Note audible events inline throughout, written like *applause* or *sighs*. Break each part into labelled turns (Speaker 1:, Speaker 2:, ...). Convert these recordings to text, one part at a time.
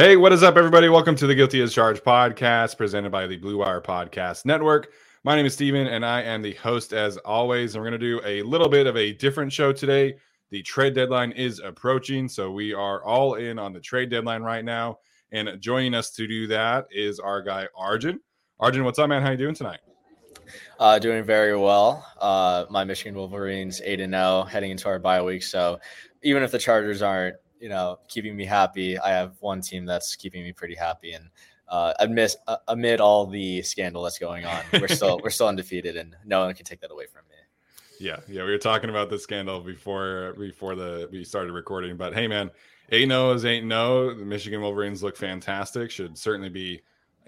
Speaker 1: Hey, what is up, everybody? Welcome to the Guilty as Charged podcast presented by the Blue Wire Podcast Network. My name is Steven, and I am the host as always. And we're going to do a little bit of a different show today. The trade deadline is approaching, so we are all in on the trade deadline right now. And joining us to do that is our guy Arjun. Arjun, what's up, man? How you doing tonight?
Speaker 2: Uh, doing very well. Uh, my Michigan Wolverines eight and zero, oh, heading into our bye week. So even if the Chargers aren't you know keeping me happy. I have one team that's keeping me pretty happy, and uh, amid uh, amid all the scandal that's going on, we're still we're still undefeated, and no one can take that away from me.
Speaker 1: Yeah, yeah, we were talking about the scandal before before the we started recording, but hey, man, eight no is eight no. The Michigan Wolverines look fantastic. Should certainly be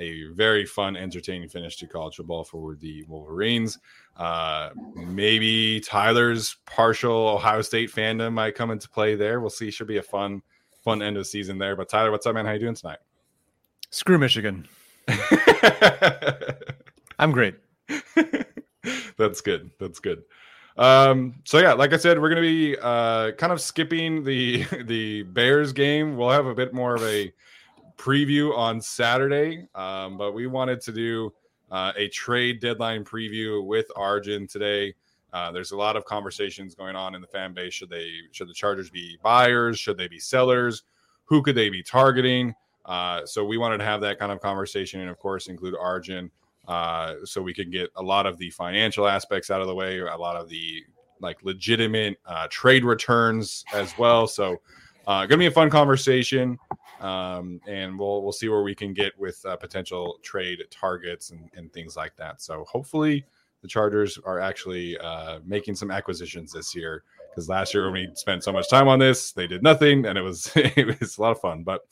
Speaker 1: a very fun, entertaining finish to college football for the Wolverines. Uh, maybe Tyler's partial Ohio State fandom might come into play there. We'll see. Should be a fun, fun end of season there. But Tyler, what's up, man? How you doing tonight?
Speaker 3: Screw Michigan. *laughs* I'm great. *laughs*
Speaker 1: That's good. That's good. Um, so yeah, like I said, we're gonna be uh, kind of skipping the *laughs* the Bears game. We'll have a bit more of a preview on Saturday, um, but we wanted to do uh, a trade deadline preview with Arjun today. Uh, there's a lot of conversations going on in the fan base. Should they should the Chargers be buyers? Should they be sellers? Who could they be targeting? Uh, so we wanted to have that kind of conversation, and of course include Arjun, uh, so we could get a lot of the financial aspects out of the way, a lot of the like legitimate uh, trade returns as well. So uh, gonna be a fun conversation, um, and we'll we'll see where we can get with uh, potential trade targets and, and things like that. So hopefully the Chargers are actually uh, making some acquisitions this year because last year when we spent so much time on this, they did nothing, and it was *laughs* it was a lot of fun. But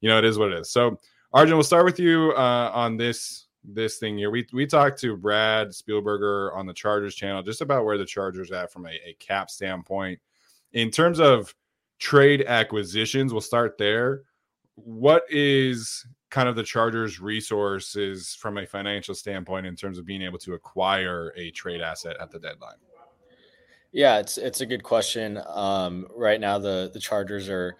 Speaker 1: you know, it is what it is. So Arjun, we'll start with you uh, on this this thing here. We we talked to Brad Spielberger on the Chargers channel just about where the Chargers at from a, a cap standpoint in terms of trade acquisitions. We'll start there. What is kind of the Chargers' resources from a financial standpoint in terms of being able to acquire a trade asset at the deadline?
Speaker 2: Yeah, it's it's a good question. Um, right now, the the Chargers are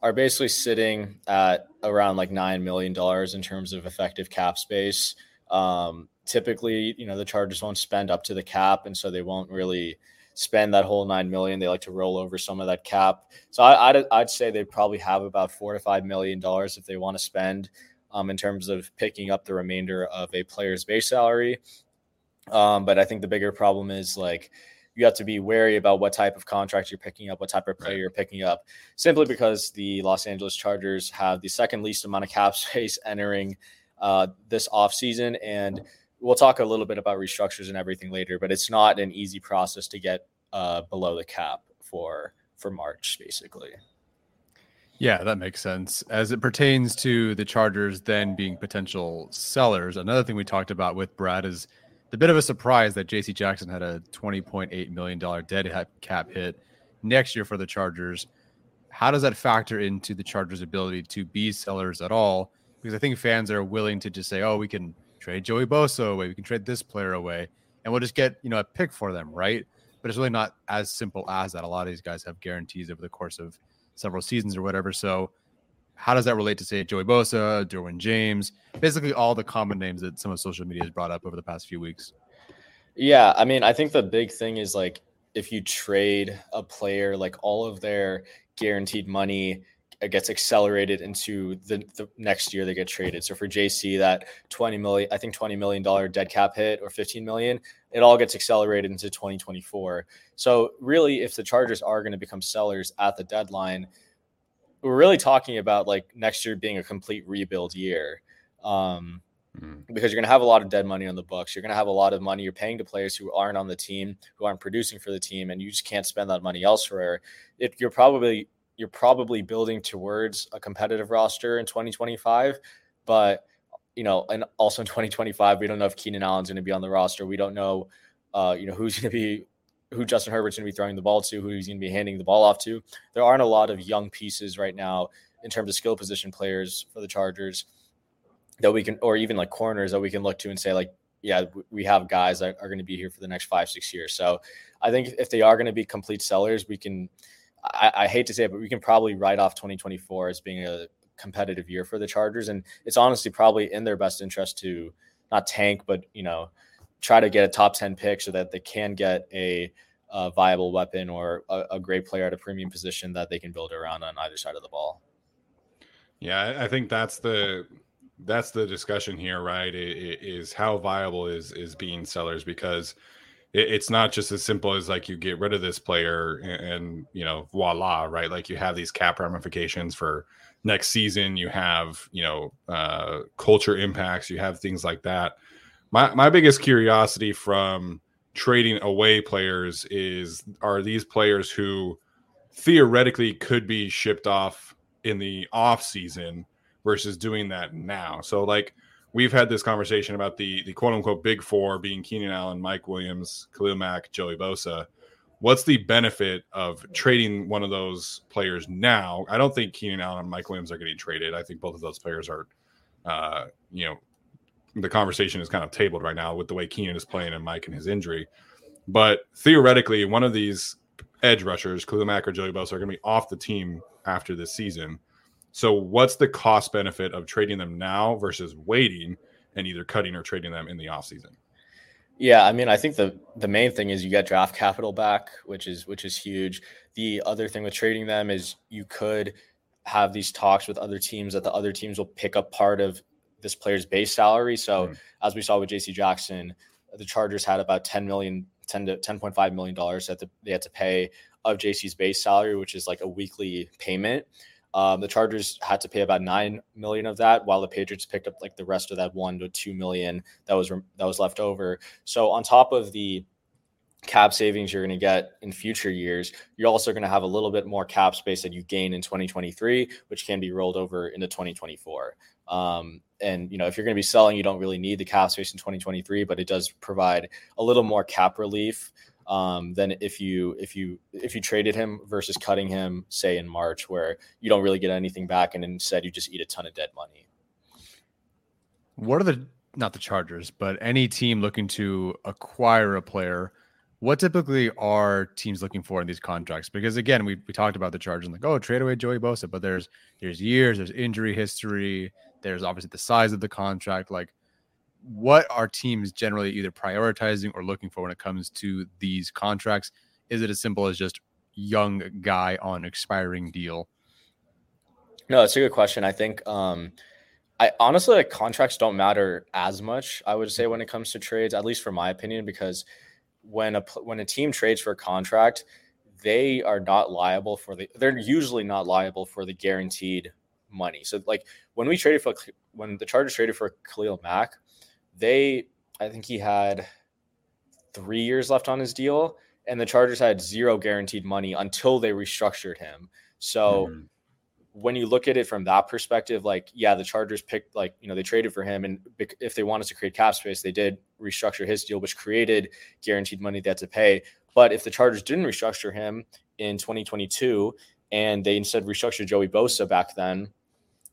Speaker 2: are basically sitting at around like nine million dollars in terms of effective cap space. Um, typically, you know, the Chargers won't spend up to the cap, and so they won't really spend that whole nine million. They like to roll over some of that cap. So I, would I'd, I'd say they probably have about four to five million dollars if they want to spend um, in terms of picking up the remainder of a player's base salary. Um, but I think the bigger problem is like you have to be wary about what type of contract you're picking up, what type of player right. you're picking up, simply because the Los Angeles Chargers have the second least amount of cap *laughs* space entering uh, this offseason. And we'll talk a little bit about restructures and everything later, but it's not an easy process to get uh, below the cap for for March, basically.
Speaker 3: Yeah, that makes sense. As it pertains to the Chargers then being potential sellers, another thing we talked about with Brad is the bit of a surprise that JC Jackson had a $20.8 million dead cap hit next year for the Chargers. How does that factor into the Chargers' ability to be sellers at all? Because I think fans are willing to just say, oh, we can trade Joey Bosa away. We can trade this player away, and we'll just get you know a pick for them, right? But it's really not as simple as that. A lot of these guys have guarantees over the course of several seasons or whatever. So, how does that relate to say Joey Bosa, Derwin James, basically all the common names that some of social media has brought up over the past few weeks?
Speaker 2: Yeah, I mean, I think the big thing is like if you trade a player, like all of their guaranteed money gets accelerated into the, the next year they get traded. So for JC, that 20 million, I think 20 million dollar dead cap hit or 15 million, it all gets accelerated into 2024. So really, if the Chargers are going to become sellers at the deadline, we're really talking about like next year being a complete rebuild year. Um, mm. because you're going to have a lot of dead money on the books. You're going to have a lot of money you're paying to players who aren't on the team, who aren't producing for the team, and you just can't spend that money elsewhere. It, you're probably you're probably building towards a competitive roster in 2025, but you know, and also in 2025, we don't know if Keenan Allen's going to be on the roster. We don't know, uh, you know, who's going to be who Justin Herbert's going to be throwing the ball to, who he's going to be handing the ball off to. There aren't a lot of young pieces right now in terms of skill position players for the Chargers that we can, or even like corners that we can look to and say like, yeah, we have guys that are going to be here for the next five, six years. So I think if they are going to be complete sellers, we can I, I hate to say it, but we can probably write off 2024 as being a competitive year for the Chargers, and it's honestly probably in their best interest to not tank, but you know, try to get a top 10 pick so that they can get a, a viable weapon or a, a, great player at a premium position that they can build around on either side of the ball.
Speaker 1: Yeah, I think that's the that's the discussion here, right? Is how viable is is being sellers because it, it's not just as simple as like you get rid of this player and, and you know voila right? Like you have these cap ramifications for next season. You have you know uh, culture impacts. You have things like that. My my biggest curiosity from trading away players is are these players who theoretically could be shipped off in the off season versus doing that now? So like we've had this conversation about the the quote unquote big four being Keenan Allen, Mike Williams, Khalil Mack, Joey Bosa. What's the benefit of trading one of those players now? I don't think Keenan Allen and Mike Williams are getting traded. I think both of those players are, uh, you know, the conversation is kind of tabled right now with the way Keenan is playing and Mike and his injury. But theoretically, one of these edge rushers, Khalil Mack or Joey Bosa, are going to be off the team after this season. So, what's the cost benefit of trading them now versus waiting and either cutting or trading them in the offseason?
Speaker 2: Yeah, I mean, I think the the main thing is you get draft capital back, which is which is huge. The other thing with trading them is you could have these talks with other teams that the other teams will pick up part of this player's base salary. So, mm. as we saw with JC Jackson, the Chargers had about 10 million 10 to 10.5 million dollars that they had to pay of JC's base salary, which is like a weekly payment. Um, the Chargers had to pay about nine million of that, while the Patriots picked up like the rest of that one to two million that was that was left over. So on top of the cap savings you're going to get in future years, you're also going to have a little bit more cap space that you gain in 2023, which can be rolled over into 2024. Um, and you know, if you're going to be selling, you don't really need the cap space in 2023, but it does provide a little more cap relief um, than if you if you if you traded him versus cutting him, say in March, where you don't really get anything back, and instead you just eat a ton of dead money.
Speaker 3: What are the not the Chargers, but any team looking to acquire a player? What typically are teams looking for in these contracts? Because again, we, we talked about the Chargers like, oh, trade away Joey Bosa, but there's there's years, there's injury history, there's obviously the size of the contract. Like, what are teams generally either prioritizing or looking for when it comes to these contracts? Is it as simple as just young guy on expiring deal?
Speaker 2: No, it's a good question. I think um I honestly like contracts don't matter as much, I would say when it comes to trades, at least for my opinion, because when a when a team trades for a contract, they are not liable for the they're usually not liable for the guaranteed money. So like when we traded for when the Chargers traded for Khalil Mack, they I think he had three years left on his deal, and the Chargers had zero guaranteed money until they restructured him. So mm-hmm. when you look at it from that perspective, like yeah, the Chargers picked like you know they traded for him, and if they wanted to create cap space, they did restructure his deal, which created guaranteed money they had to pay. But if the Chargers didn't restructure him in 2022 and they instead restructured Joey Bosa back then,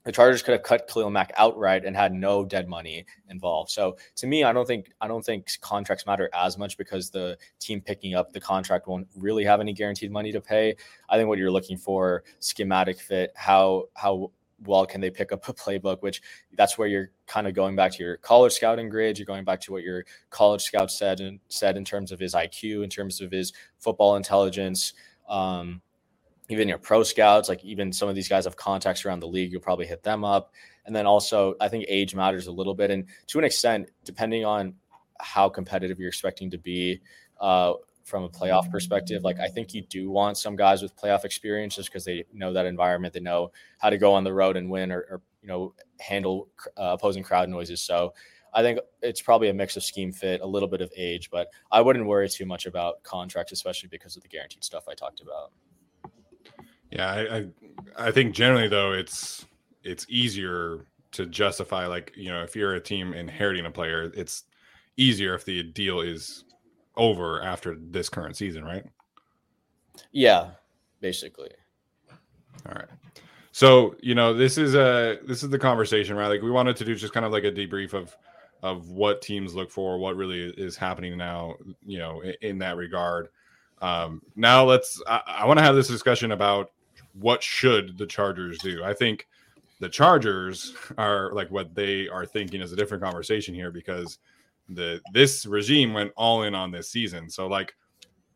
Speaker 2: the Chargers could have cut Khalil Mack outright and had no dead money involved. So to me, I don't think I don't think contracts matter as much because the team picking up the contract won't really have any guaranteed money to pay. I think what you're looking for schematic fit, how how well can they pick up a *laughs* playbook, which that's where you're kind of going back to your college scouting grades. You're going back to what your college scout said and said in terms of his IQ, in terms of his football intelligence. Um, even your pro scouts, like even some of these guys have contacts around the league, you'll probably hit them up. And then also, I think age matters a little bit. And to an extent, depending on how competitive you're expecting to be uh, from a playoff perspective, like I think you do want some guys with playoff experience just because they know that environment, they know how to go on the road and win or, or you know, handle uh, opposing crowd noises. So I think it's probably a mix of scheme fit, a little bit of age, but I wouldn't worry too much about contracts, especially because of the guaranteed stuff I talked about.
Speaker 1: Yeah, I, I, I think generally though it's it's easier to justify like you know if you're a team inheriting a player, it's easier if the deal is over after this current season, right?
Speaker 2: Yeah, basically.
Speaker 1: All right. So you know this is a this is the conversation, right? Like we wanted to do just kind of like a debrief of of what teams look for, what really is happening now, you know, in, in that regard. Um, now let's I, I want to have this discussion about what should the Chargers do? I think the Chargers are like what they are thinking is a different conversation here because the this regime went all in on this season. So like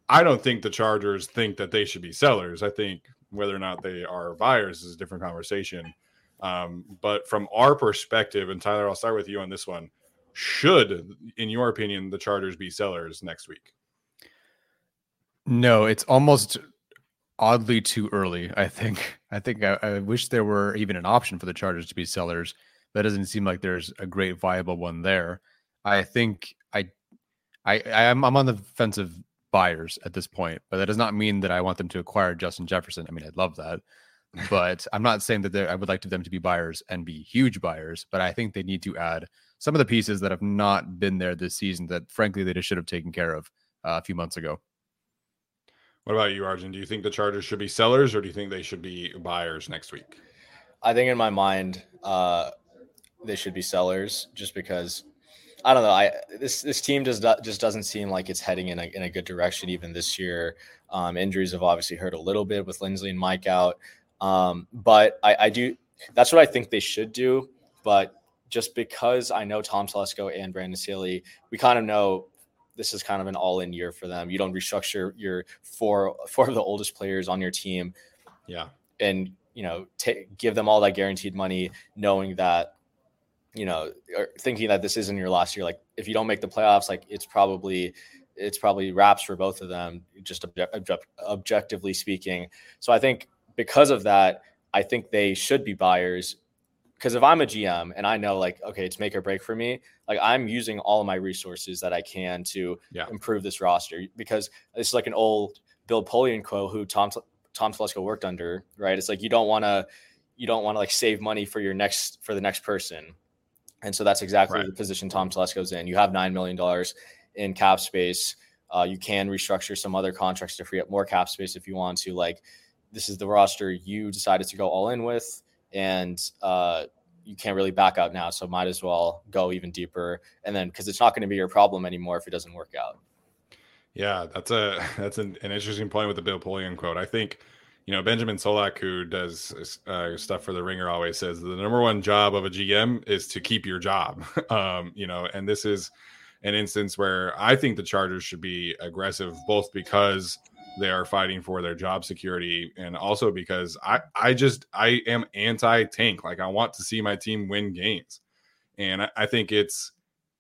Speaker 1: I don't think the Chargers think that they should be sellers. I think whether or not they are buyers is a different conversation. Um, but from our perspective, and Tyler, I'll start with you on this one. Should, in your opinion, the Chargers be sellers next week?
Speaker 3: No, it's almost oddly too early. I think. *laughs* I think I, I, wish there were even an option for the Chargers to be sellers. That doesn't seem like there's a great viable one there. I think I, I, I'm I'm on the fence of buyers at this point, but that does not mean that I want them to acquire Justin Jefferson. I mean, I'd love that, but I'm not saying that I would like them to be buyers and be huge buyers. But I think they need to add some of the pieces that have not been there this season that, frankly, they just should have taken care of uh, a few months ago.
Speaker 1: What about you, Arjun? Do you think the Chargers should be sellers or do you think they should be buyers next week?
Speaker 2: I think in my mind, uh, they should be sellers just because I don't know. I this this team does not, just doesn't seem like it's heading in a, in a good direction even this year. Um, injuries have obviously hurt a little bit with Linsley and Mike out, um, but I, I do. That's what I think they should do. But just because I know Tom Telesco and Brandon Staley, we kind of know this is kind of an all-in year for them. You don't restructure your four *laughs* four of the oldest players on your team.
Speaker 1: Yeah.
Speaker 2: And you know, t- give them all that guaranteed money, knowing that, you know, thinking that this isn't your last year. Like, if you don't make the playoffs, like it's probably it's probably wraps for both of them, just objectively speaking. So I think because of that, I think they should be buyers because if I'm a GM and I know like okay, it's make or break for me, like I'm using all of my resources that I can to
Speaker 1: yeah.
Speaker 2: improve this roster because it's like an old Bill Polian quote who Tom Tom Telesco worked under, right? It's like you don't want to you don't want to like save money for your next for the next person. And so that's exactly right. the position Tom Telesco's in. You have nine million dollars in cap space. Uh, you can restructure some other contracts to free up more cap space if you want to. Like this is the roster you decided to go all in with and uh, you can't really back out now. So might as well go even deeper, and then because it's not going to be your problem anymore if it doesn't work out.
Speaker 1: Yeah, that's a *laughs* that's an, an interesting point with the Bill Polian quote. I think you know Benjamin Solak, who does uh, stuff for the Ringer, always says the number one job of a GM is to keep your job. *laughs* um, you know, and this is an instance where I think the Chargers should be aggressive, both because they are fighting for their job security and also because i i just i am anti tank like i want to see my team win games. And I, I, think it's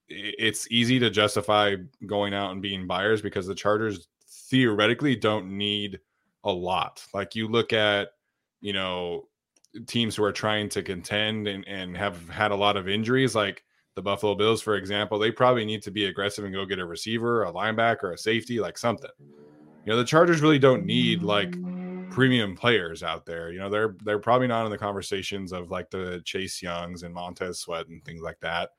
Speaker 1: it's easy to justify going out and being buyers because the chargers theoretically don't need a lot. Like you look at you know teams who are trying to contend and, and have had a lot of injuries like the buffalo bills for example they probably need to be aggressive and go get a receiver a linebacker or a safety like something you know the Chargers really don't need like premium players out there. You know they're they're probably not in the conversations of like the Chase Youngs and Montez Sweat and things like that.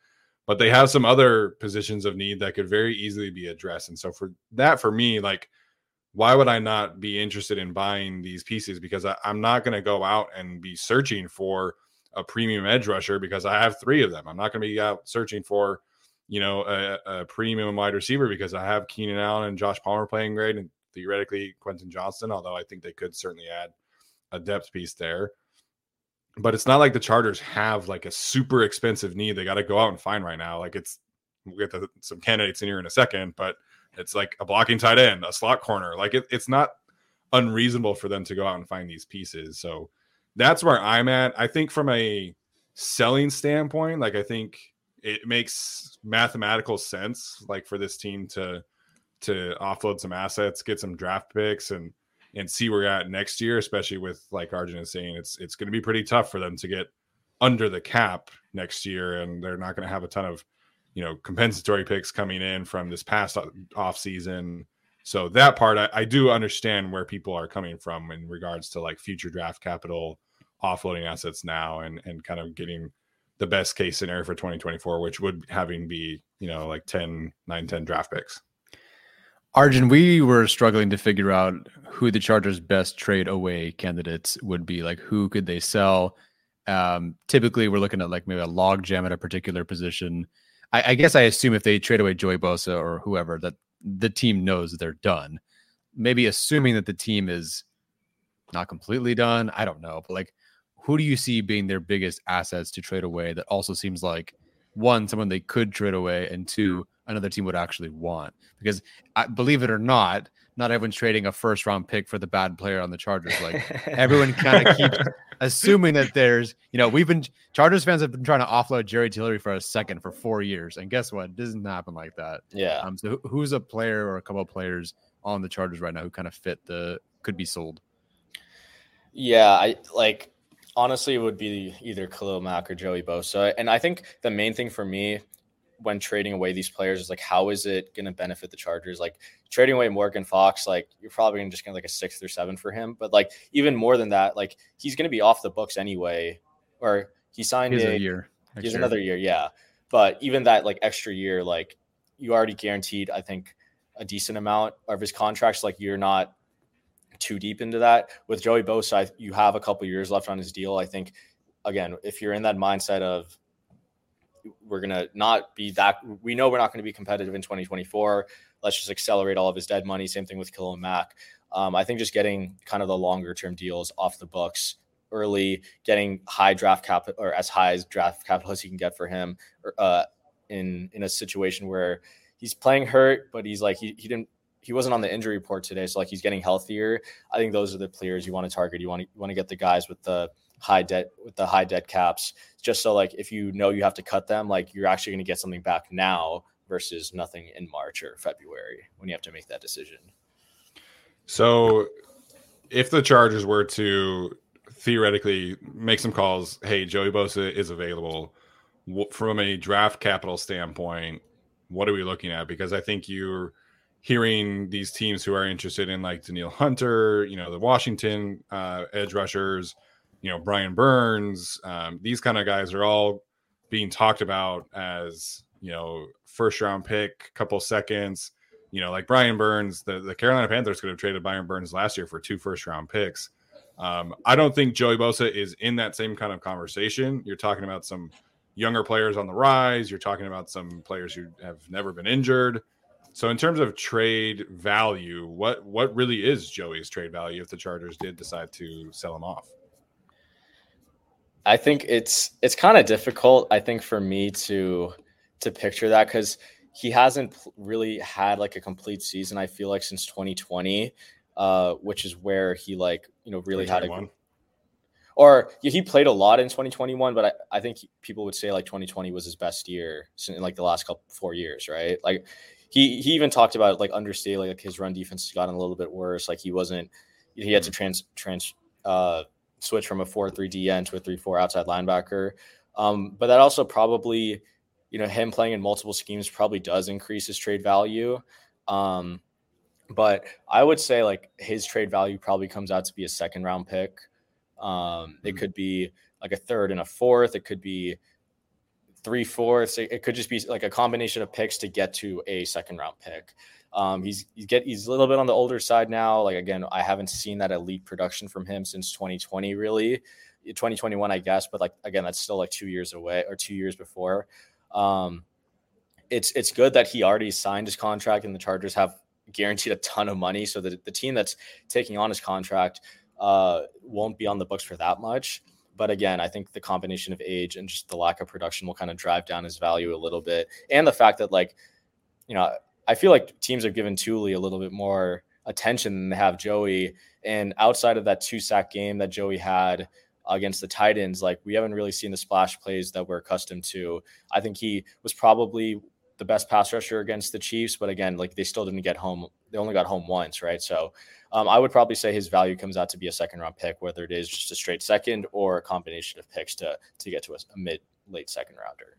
Speaker 1: But they have some other positions of need that could very easily be addressed. And so for that, for me, like why would I not be interested in buying these pieces? Because I, am not going to go out and be searching for a premium edge rusher because I have three of them. I'm not going to be out searching for, you know, a, a, premium wide receiver because I have Keenan Allen and Josh Palmer playing great and theoretically Quentin Johnston, although I think they could certainly add a depth piece there. But it's not like the Chargers have like a super expensive need they got to go out and find right now. Like it's we'll get some candidates in here in a second, but it's like a blocking tight end, a slot corner. Like it, it's not unreasonable for them to go out and find these pieces. So that's where I'm at. I think from a selling standpoint, like I think it makes mathematical sense, like for this team to to offload some assets, get some draft picks, and and see where we're at next year, especially with like Arjun is saying, it's it's going to be pretty tough for them to get under the cap next year, and they're not going to have a ton of you know compensatory picks coming in from this past off season. So that part, I, I do understand where people are coming from in regards to like future draft capital, offloading assets now, and and kind of getting the best case scenario for 2024, which would having be you know like 10, 9, 10 draft picks.
Speaker 3: Arjun, we were struggling to figure out who the Chargers' best trade away candidates would be. Like, who could they sell? Um, typically, we're looking at like maybe a log jam at a particular position. I, I, guess I assume if they trade away Joey Bosa or whoever, that the team knows they're done. Maybe assuming that the team is not completely done. I don't know, but like, who do you see being their biggest assets to trade away? That also seems like one, someone they could trade away, and two, another team would actually want. Because I, believe it or not, not everyone's trading a first round pick for the bad player on the Chargers. Like *laughs* everyone kind of keeps assuming that there's, you know, we've been Chargers fans have been trying to offload Jerry Tillery for a second for four years, and guess what? It doesn't happen like that.
Speaker 2: Yeah.
Speaker 3: Um. So who's a player or a couple of players on the Chargers right now who kind of fit the could be sold?
Speaker 2: Yeah, I like honestly it would be either Khalil Mack or Joey Bosa, and I think the main thing for me when trading away these players is like how is it going to benefit the Chargers? Like trading away Morgan Fox, like you're probably gonna just get like a sixth or seven for him. But like even more than that, like he's gonna be off the books anyway. Or he signed
Speaker 3: a, a, year.
Speaker 2: He's year. another year, yeah. But even that like extra year, like you already guaranteed, I think, a decent amount of his contracts. Like you're not too deep into that. With Joey Bosa, you have a couple years left on his deal. I think again, if you're in that mindset of we're going to not be that we know we're not going to be competitive in 2024 let's just accelerate all of his dead money. Same thing with Khalil Mack. Um, I think just getting kind of the longer term deals off the books early getting high draft capital or as high as draft capital as you can get for him uh, in in a situation where he's playing hurt but he's like he, he didn't he wasn't on the injury report today so like he's getting healthier. I think those are the players you want to target. You want to you want to get the guys with the high dead with the high dead caps just so like if you know you have to cut them like you're actually going to get something back now versus nothing in march or february when you have to make that decision.
Speaker 1: So if the chargers were to theoretically make some calls hey joey bosa is available from a draft capital standpoint what are we looking at? Because i think you're hearing these teams who are interested in like Danielle Hunter, you know, the Washington uh, edge rushers, you know Brian Burns, um, these kind of guys are all being talked about as you know first round pick, couple seconds. You know, like Brian Burns, the, the Carolina Panthers could have traded Brian Burns last year for two first round picks. Um, I don't think Joey Bosa is in that same kind of conversation. You're talking about some younger players on the rise. You're talking about some players who have never been injured. So in terms of trade value, what what really is Joey's trade value if the Chargers did decide to sell him off?
Speaker 2: I think it's it's kind of difficult. I think for me to to picture that because he hasn't really had like a complete season. I feel like since 2020, uh, which is where he like you know really had a or yeah, he played a lot in 2021, but I, I think people would say like 2020 was his best year in like the last couple four years, right? Like he he even talked about like understay like his run defense has gotten a little bit worse. Like he wasn't he had to trans trans uh switch from a 4-3 DN to a 3-4 outside linebacker. Um, but that also probably, you know, him playing in multiple schemes probably does increase his trade value. Um, but I would say like his trade value probably comes out to be a second round pick. Um, it mm-hmm. could be like a third and a fourth. It could be three fourths. It, it, could just be like a combination of picks to get to a second round pick. Um, he's he's get he's a little bit on the older side now. Like again, I haven't seen that elite production from him since 2020, really. 2021, I guess, but like again, that's still like two years away or two years before. Um, it's it's good that he already signed his contract and the Chargers have guaranteed a ton of money, so that the team that's taking on his contract uh, won't be on the books for that much. But again, I think the combination of age and just the lack of production will kind of drive down his value a little bit, and the fact that like, you know, I feel like teams have given Tuli a little bit more attention than they have Joey. And outside of that two sack game that Joey had against the Titans, like we haven't really seen the splash plays that we're accustomed to. I think he was probably the best pass rusher against the Chiefs, but again, like they still didn't get home. They only got home once, right? So um, I would probably say his value comes out to be a second round pick, whether it is just a straight second or a combination of picks to to get to a, a mid late second rounder.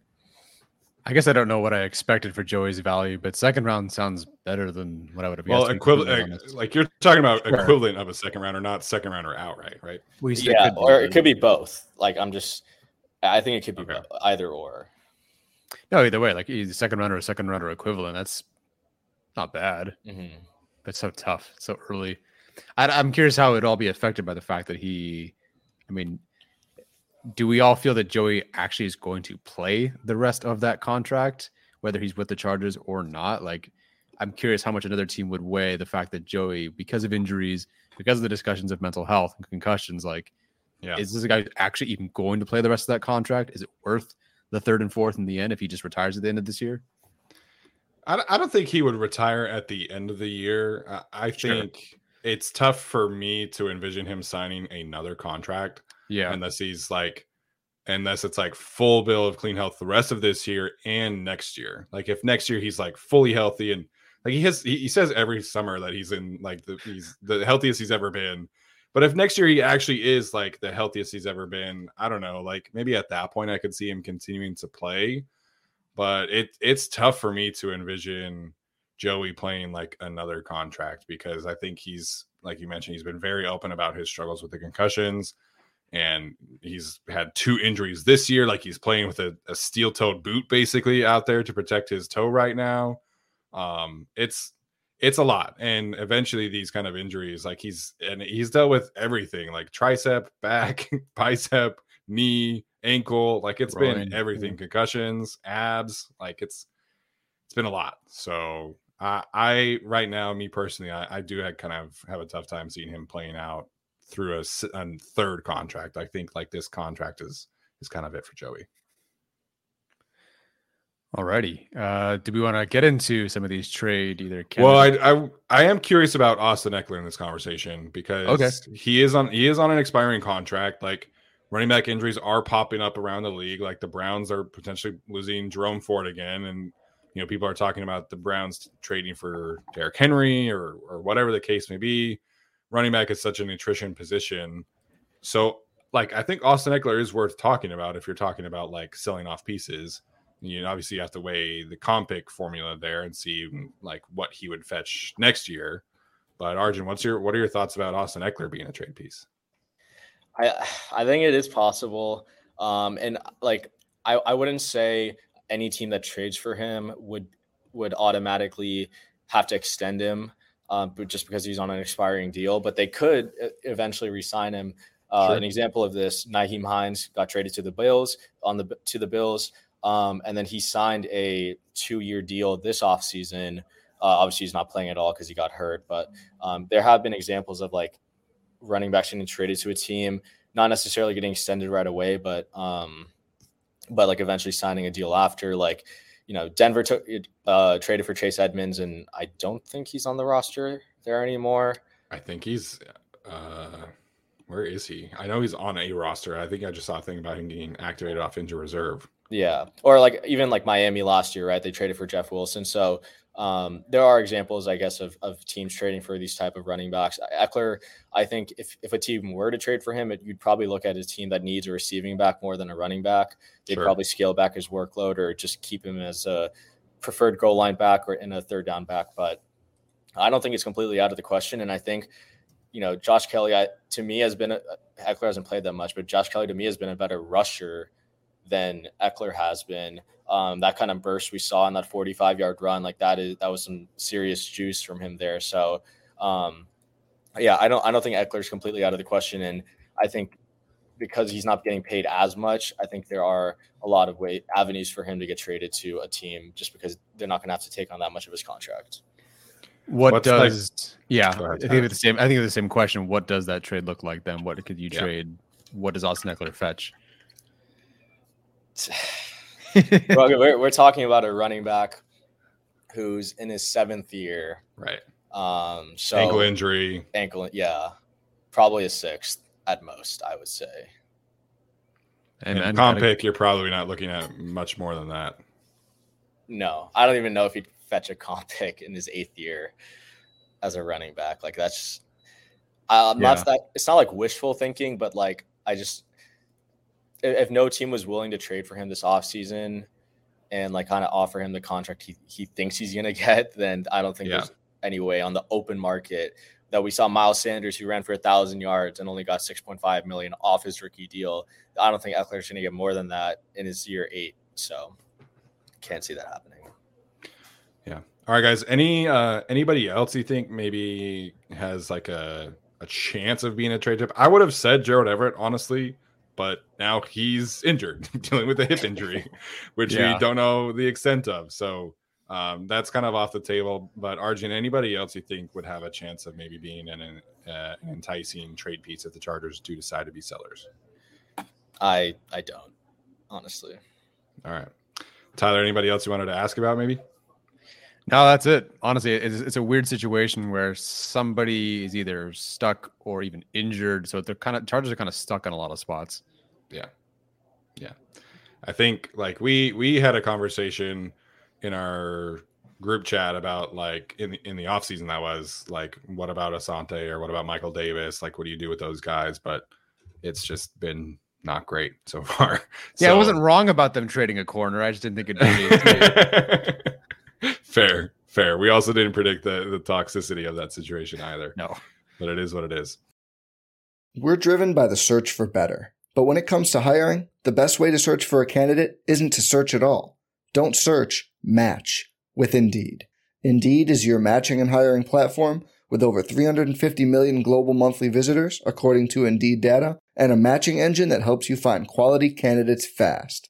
Speaker 3: I guess I don't know what I expected for Joey's value, but second round sounds better than what I would have.
Speaker 1: Well, equivalent, like you're talking about sure. equivalent of a second round or not second round or outright, right?
Speaker 2: We yeah, or it could be both. Like I'm just, I think it could be okay. either or.
Speaker 3: No, either way, like he's second round or second runner equivalent. That's not bad. Mm-hmm. But so tough, so early. I, am curious how it'd all be affected by the fact that he. I mean, do we all feel that Joey actually is going to play the rest of that contract, whether he's with the Chargers or not? Like, I'm curious how much another team would weigh the fact that Joey, because of injuries, because of the discussions of mental health and concussions, like, yeah. is this a guy actually even going to play the rest of that contract? Is it worth the third and fourth in the end if he just retires at the end of this year?
Speaker 1: I, don't think he would retire at the end of the year. I, think sure. it's tough for me to envision him signing another contract.
Speaker 3: Yeah.
Speaker 1: Unless he's like, unless it's like full bill of clean health the rest of this year and next year. Like if next year he's like fully healthy and like he has, he, he says every summer that he's in like the he's the healthiest he's ever been. But if next year he actually is like the healthiest he's ever been, I don't know. Like maybe at that point I could see him continuing to play. But it it's tough for me to envision Joey playing like another contract because I think he's like you mentioned, he's been very open about his struggles with the concussions. And he's had two injuries this year. Like he's playing with a, a steel toed boot basically out there to protect his toe right now. Um, it's it's a lot and eventually these kind of injuries like he's and he's dealt with everything like tricep back *laughs* bicep knee ankle like it's been everything concussions abs like it's it's been a lot so i i right now me personally i, I do have kind of have a tough time seeing him playing out through a, a third contract i think like this contract is is kind of it for joey
Speaker 3: Alrighty. Uh, do we want to get into some of these trade either?
Speaker 1: Well, I, I I am curious about Austin Ekeler in this conversation because okay. he is on he is on an expiring contract. Like running back injuries are popping up around the league. Like the Browns are potentially losing Jerome Ford again, and you know people are talking about the Browns trading for Derrick Henry or or whatever the case may be. Running back is such an attrition position, so like I think Austin Ekeler is worth talking about if you're talking about like selling off pieces you know, obviously you have to weigh the comp pick formula there and see like what he would fetch next year. But Arjun, what's your what are your thoughts about Austin Ekeler being a trade piece?
Speaker 2: I I think it is possible. Um, and like I, I wouldn't say any team that trades for him would would automatically have to extend him, uh, but just because he's on an expiring deal. But they could eventually resign him. Uh, sure. An example of this: Nyheim Hines got traded to the Bills on the to the Bills. Um, and then he signed a two year deal this offseason. Uh, obviously, he's not playing at all because he got hurt. But um, there have been examples of like running backs getting traded to a team, not necessarily getting extended right away, but um, but like eventually signing a deal after. Like, you know, Denver took uh, traded for Chase Edmonds, and I don't think he's on the roster there anymore.
Speaker 1: I think he's. Uh, where is he? I know he's on a roster. I think I just saw a thing about him getting activated off injured reserve.
Speaker 2: Yeah, or like even like Miami last year, right? They traded for Jeff Wilson. So um, there are examples, I guess, of, of teams trading for these type of running backs. Ekeler, I think if, if a team were to trade for him, it, you'd probably look at a team that needs a receiving back more than a running back. They'd sure. probably scale back his workload or just keep him as a preferred goal line back or in a third down back. But I don't think it's completely out of the question. And I think, you know, Josh Kelley, I, to me, has been a, Ekeler hasn't played that much, but Josh Kelley to me has been a better rusher than Ekeler has been. Um, that kind of burst we saw in that 45 yard run, like that is that was some serious juice from him there. So, um, yeah, I don't I don't think Ekeler's completely out of the question, and I think because he's not getting paid as much, I think there are a lot of way avenues for him to get traded to a team just because they're not going to have to take on that much of his contract.
Speaker 3: What What's does like, yeah? I think it's the same. I think it's the same question. What does that trade look like then? What could you yeah. trade? What does Austin Ekeler fetch? *sighs*
Speaker 2: well, we're, we're talking about a running back who's in his seventh year,
Speaker 1: right?
Speaker 2: Um, so
Speaker 1: ankle injury,
Speaker 2: ankle, yeah, probably a sixth at most, I would say.
Speaker 1: And, and comp pick, you're probably not looking at much more than that.
Speaker 2: No, I don't even know if he'd fetch a comp *laughs* pick in his eighth year as a running back. Like that's, I'm yeah. not that. It's not like wishful thinking, but like I just, if no team was willing to trade for him this offseason and like kind of offer him the contract he, he thinks he's gonna *laughs* get, then I don't think yeah. there's any way on the open market that we saw Miles Sanders who ran for a thousand yards and only got 6.5 million off his rookie deal. I don't think Ekeler's going to get more than that in his year eight. So can't see that happening.
Speaker 1: Yeah. All right, guys. Any uh anybody else you think maybe has like a a chance of being a trade chip? I would have said Gerald Everett, honestly, but now he's injured, *laughs* dealing with a hip injury, *laughs* which yeah. we don't know the extent of. So um, that's kind of off the table. But Arjun, anybody else you think would have a chance of maybe being an, uh, an enticing trade piece if the Chargers do decide to be sellers?
Speaker 2: I I don't honestly.
Speaker 1: All right, Tyler. Anybody else you wanted to ask about? Maybe.
Speaker 3: No, that's it. Honestly, it's, it's a weird situation where somebody is either stuck or even injured. So they're kind of Chargers are kind of stuck on a lot of spots.
Speaker 1: Yeah, yeah. I think like we we had a conversation in our group chat about like in the, in the off season that was like what about Asante or what about Michael Davis like what do you do with those guys but it's just been not great so far
Speaker 3: yeah so, I wasn't wrong about them trading a corner I just didn't think it'd
Speaker 1: be *laughs* fair fair. We also didn't predict the the toxicity of that situation either.
Speaker 3: No.
Speaker 1: But it is what it is.
Speaker 4: We're driven by the search for better. But when it comes to hiring the best way to search for a candidate isn't to search at all. Don't search, match with Indeed. Indeed is your matching and hiring platform with over 350 million global monthly visitors, according to Indeed data, and a matching engine that helps you find quality candidates fast.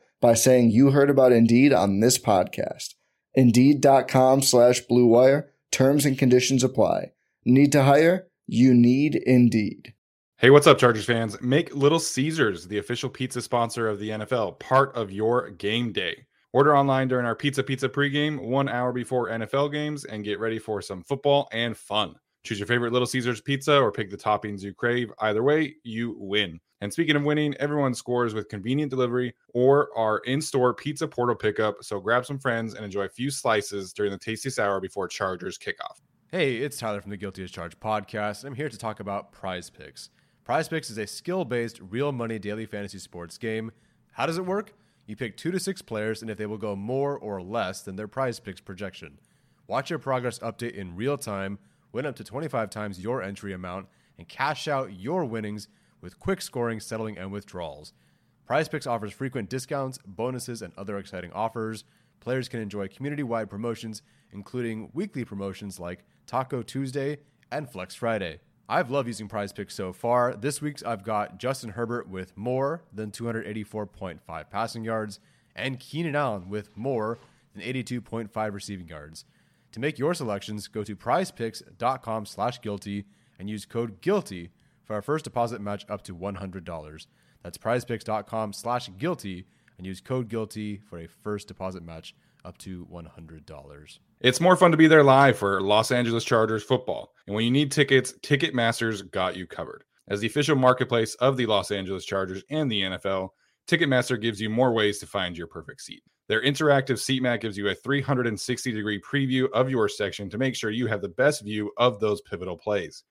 Speaker 4: by saying you heard about Indeed on this podcast. Indeed.com slash BlueWire. Terms and conditions apply. Need to hire? You need Indeed.
Speaker 1: Hey, what's up, Chargers fans? Make Little Caesars the official pizza sponsor of the NFL part of your game day. Order online during our Pizza Pizza pregame, one hour before NFL games, and get ready for some football and fun. Choose your favorite Little Caesars pizza or pick the toppings you crave. Either way, you win. And speaking of winning, everyone scores with convenient delivery or our in store pizza portal pickup. So grab some friends and enjoy a few slices during the tastiest hour before Chargers kickoff.
Speaker 3: Hey, it's Tyler from the Guilty as Charged podcast. I'm here to talk about prize picks. Prize Picks is a skill based, real money daily fantasy sports game. How does it work? You pick two to six players, and if they will go more or less than their prize picks projection. Watch your progress update in real time, win up to 25 times your entry amount, and cash out your winnings with quick scoring, settling, and withdrawals. Prize Picks offers frequent discounts, bonuses, and other exciting offers. Players can enjoy community wide promotions, including weekly promotions like Taco Tuesday and Flex Friday. I've loved using prize picks so far. This week's I've got Justin Herbert with more than 284.5 passing yards and Keenan Allen with more than 82.5 receiving yards. To make your selections, go to prizepicks.com slash guilty and use code GUILTY for our first deposit match up to $100. That's prizepicks.com slash guilty and use code GUILTY for a first deposit match up to $100.
Speaker 1: It's more fun to be there live for Los Angeles Chargers football. And when you need tickets, Ticketmaster's got you covered. As the official marketplace of the Los Angeles Chargers and the NFL, Ticketmaster gives you more ways to find your perfect seat. Their interactive seat map gives you a 360 degree preview of your section to make sure you have the best view of those pivotal plays.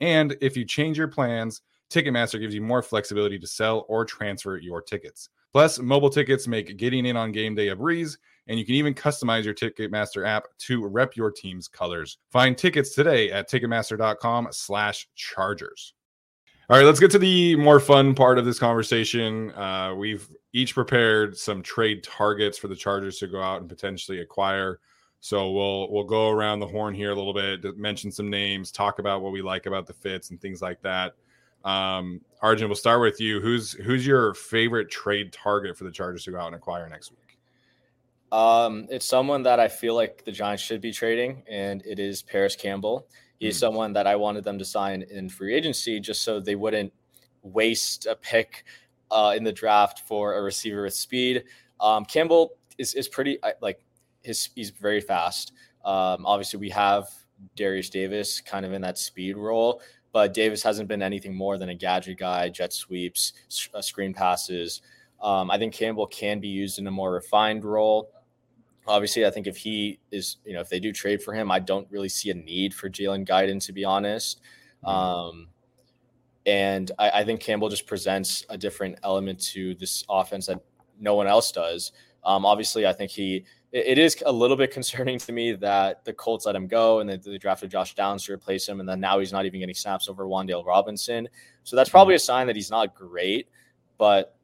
Speaker 1: And if you change your plans, Ticketmaster gives you more flexibility to sell or transfer your tickets. Plus, mobile tickets make getting in on game day a breeze, and you can even customize your Ticketmaster app to rep your team's colors. Find tickets today at ticketmaster.com/chargers. All right, let's get to the more fun part of this conversation. Uh, we've each prepared some trade targets for the Chargers to go out and potentially acquire. So we'll we'll go around the horn here a little bit, mention some names, talk about what we like about the fits and things like that. Um, Arjun, we'll start with you. Who's who's your favorite trade target for the Chargers to go out and acquire next week?
Speaker 2: Um, it's someone that I feel like the Giants should be trading, and it is Parris Campbell. He's mm. someone that I wanted them to sign in free agency just so they wouldn't waste a pick uh, in the draft for a receiver with speed. Um, Campbell is, is pretty like his he's very fast. Um, obviously, we have Derius Davis kind of in that speed role, but Davis hasn't been anything more than a gadget guy, jet sweeps, uh, screen passes. Um, I think Campbell can be used in a more refined role. Obviously, I think if he is, you know, if they do trade for him, I don't really see a need for Jalen Guyton, to be honest. Mm-hmm. Um, and I, I, think Campbell just presents a different element to this offense that no one else does. Um, obviously, I think he it, it is a little bit *laughs* concerning to me that the Colts let him go and they, they, drafted Josh Downs to replace him, and then now he's not even getting snaps over Wan'Dale Robinson. So that's probably mm-hmm. a sign that he's not great. But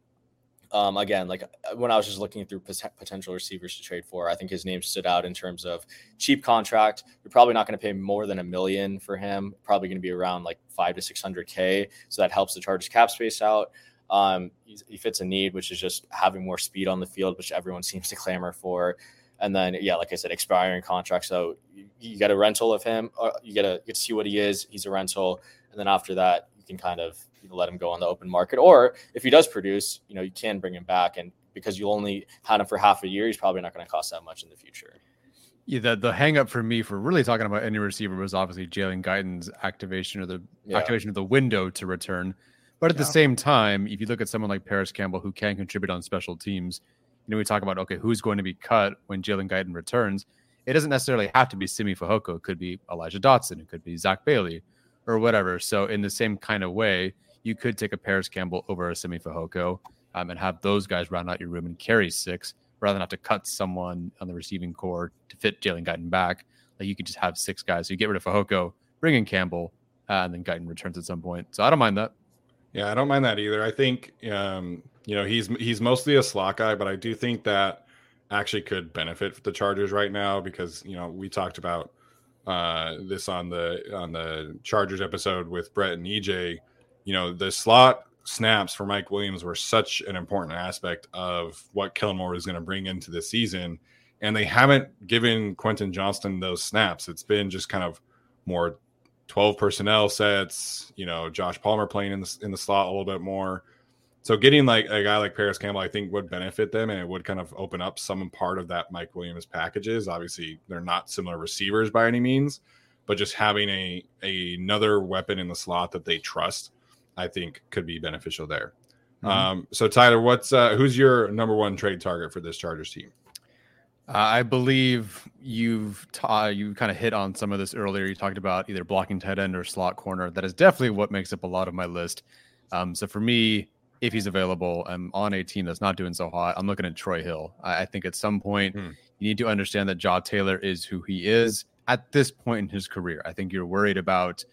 Speaker 2: um, again, like uh, when I was just looking through potential receivers to trade for, I think his name stood out in terms of cheap contract. You're probably not going to pay more than a million for him. Probably going to be around like five to six hundred k. So that helps the Chargers cap space out. Um, he fits a need, which is just having more speed on the field, which everyone *laughs* seems to clamor for. And then, yeah, like I said, expiring contract. So you, you get a rental of him. you get to get to see what he is. He's a rental, and then after that, you can kind of you know, let him go on the open market. Or if he does produce, you know, you can bring him back. And because you only had him for half a year, he's probably not going to cost that much in the future.
Speaker 3: Yeah, the, the hang up for me for really talking about any receiver was obviously Jalen Guyton's activation or the yeah. activation of the window to return. But at yeah. the same time, if you look at someone like Parris Campbell who can contribute on special teams, you know, we talk about okay, who's going to be cut when Jalen Guyton returns. It doesn't necessarily have to be Simi Fehoko. It could be Elijah Dotson. It could be Zach Bailey or whatever. So in the same kind of way, you could take a Parris Campbell over a Simi Fehoko um, and have those guys round out your room and carry six rather than have to cut someone on the receiving core to fit Jalen Guyton back. Like you could just have six guys. So you get rid of Fehoko, bring in Campbell, uh, and then Guyton returns at some point. So I don't mind that.
Speaker 1: Yeah, I don't mind that either. I think um, you know he's he's mostly a slot guy, but I do think that actually could benefit the Chargers right now because you know we talked about uh, this on the on the Chargers episode with Brett and EJ you know, the slot snaps for Mike Williams were such an important aspect of what Kellen Moore was going to bring into the season. And they haven't given Quentin Johnston those snaps. It's been just kind of more 12 personnel sets, you know, Josh Palmer playing in the, in the slot a little bit more. So getting like a guy like Parris Campbell, I think would benefit them and it would kind of open up some part of that Mike Williams packages. Obviously, they're not similar receivers by any means, but just having a, a another weapon in the slot that they trust I think could be beneficial there. Mm-hmm. Um, so Tyler, what's uh, who's your number one trade target for this Chargers team?
Speaker 3: Uh, I believe you've ta- you kind of hit on some of this earlier. You talked about either blocking tight end or slot corner. That is definitely what makes up a lot of my list. Um, so for me, if he's available, I'm on a team that's not doing so hot. I'm looking at Troy Hill. I, I think at some point hmm. you need to understand that Jaw Taylor is who he is at this point in his career. I think you're worried about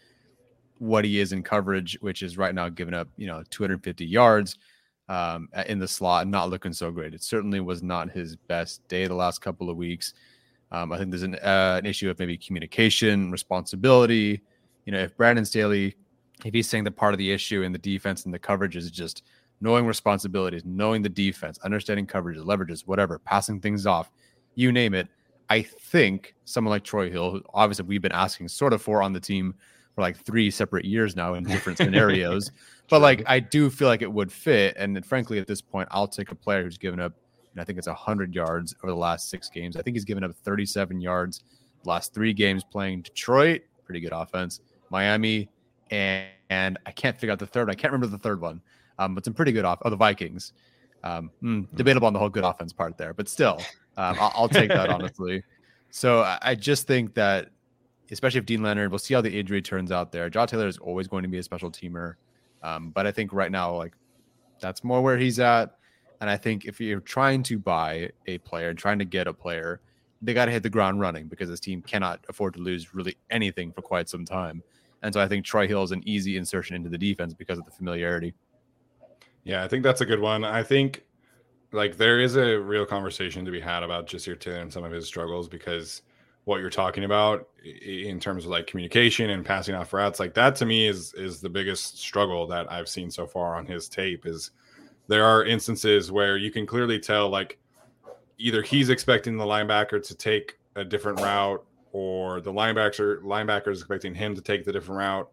Speaker 3: what he is in coverage, which is right now giving up, you know, 250 yards um, in the slot, and not looking so great. It certainly was not his best day the last couple of weeks. Um, I think there's an, uh, an issue of maybe communication, responsibility. You know, if Brandon Staley, if he's saying that part of the issue in the defense and the coverage is just knowing responsibilities, knowing the defense, understanding coverages, leverages, whatever, passing things off, you name it. I think someone like Troy Hill, who obviously we've been asking sort of for on the team for like three separate years now in different *laughs* scenarios. But like I do feel like it would fit. And frankly, at this point, I'll take a player who's given up, and I think it's hundred yards over the last six games. I think he's given up 37 yards last three games playing Detroit, pretty good offense, Miami, and, and I can't figure out the third. I can't remember the third one, um, but some pretty good off. Oh, the Vikings. Um, mm, debatable on the whole good offense part there, but still, um, I'll, I'll, take that *laughs* honestly. So I, I just think that, especially if Deane Leonard, we'll see how the injury turns out there. Jaw Taylor is always going to be a special teamer, um, but I think right now, like that's more where he's at. And I think if you're trying to buy a player and trying to get a player, they got to hit the ground running because this team cannot afford to lose really anything for quite some time. And so I think Troy Hill is an easy insertion into the defense because of the familiarity.
Speaker 1: Yeah, I think that's a good one. I think like there is a real conversation to be had about Ja'Sir Taylor and some of his struggles because what you're talking about in terms of like communication and passing off routes, like that to me is is the biggest struggle that I've seen so far on his tape is there are instances where you can clearly tell like either he's expecting the linebacker to take a different route or the linebacker linebacker is expecting him to take the different route.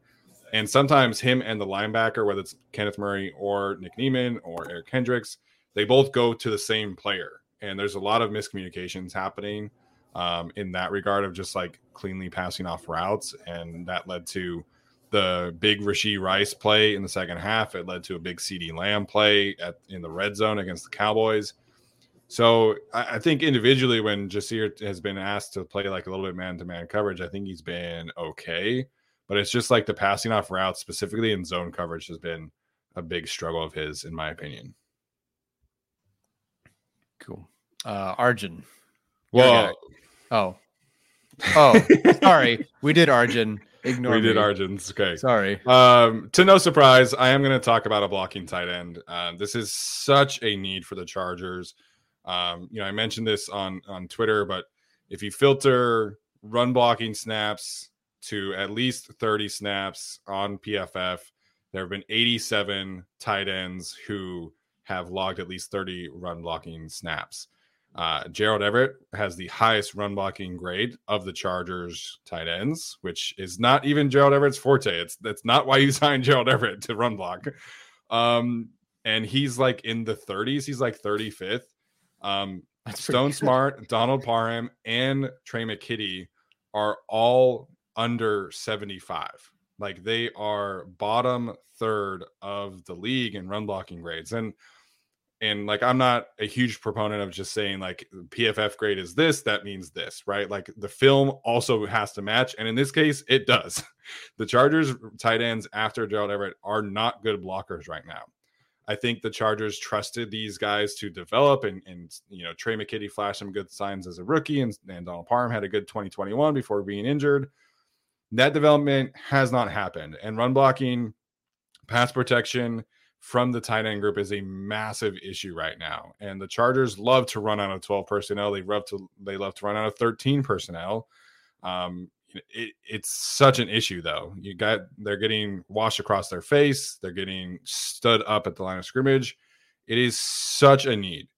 Speaker 1: And sometimes him and the linebacker, whether it's Kenneth Murray or Nick Niemann or Eric Kendricks, they both go to the same player. And there's a lot of miscommunications happening um, in that regard of just like cleanly passing off routes. And that led to the big Rashee Rice play in the second half. It led to a big CeeDee Lamb play at, in the red zone against the Cowboys. So I, I think individually, when Ja'Sir has been asked to play like a little bit man to man coverage, I think he's been okay. But it's just like the passing off routes, specifically in zone coverage, has been a big struggle of his, in my opinion.
Speaker 3: Cool. Uh, Arjun.
Speaker 1: Well,
Speaker 3: oh, oh, *laughs* sorry, we did Arjun. Ignore
Speaker 1: we
Speaker 3: me.
Speaker 1: did Arjun's. Okay.
Speaker 3: Sorry.
Speaker 1: Um, to no surprise, I am going to talk about a blocking tight end. Um, this is such a need for the Chargers. Um, you know, I mentioned this on on Twitter, but if you filter run blocking snaps to at least 30 snaps on PFF, there have been 87 tight ends who have logged at least 30 run blocking snaps. Uh, Gerald Everett has the highest run blocking grade of the Chargers tight ends, which is not even Gerald Everett's forte. It's that's not why you *laughs* signed Gerald Everett to run block. Um, and he's like in the 30s. He's like 35th. Um, Stone Smartt, Donald Parham, and Tre' McKitty are all under 75. Like they are bottom third of the league in run blocking grades. And and like I'm not a huge proponent of just saying like PFF grade is this, that means this, right? Like the film also has to match, and in this case, it does. *laughs* The Chargers tight ends after Gerald Everett are not good blockers right now. I think the Chargers trusted these guys to develop, and and you know Tre' McKitty flashed some good signs as a rookie, and, and Donald Parham had a good 2021 before being injured. That development has not happened, and run blocking, pass protection from the tight end group is a massive issue right now. And the Chargers love to run out of 12 personnel. They love to they love to run out of 13 personnel. Um, it, it's such an issue though. You got they're getting washed across their face. They're getting stood up at the line of scrimmage. It is such a need.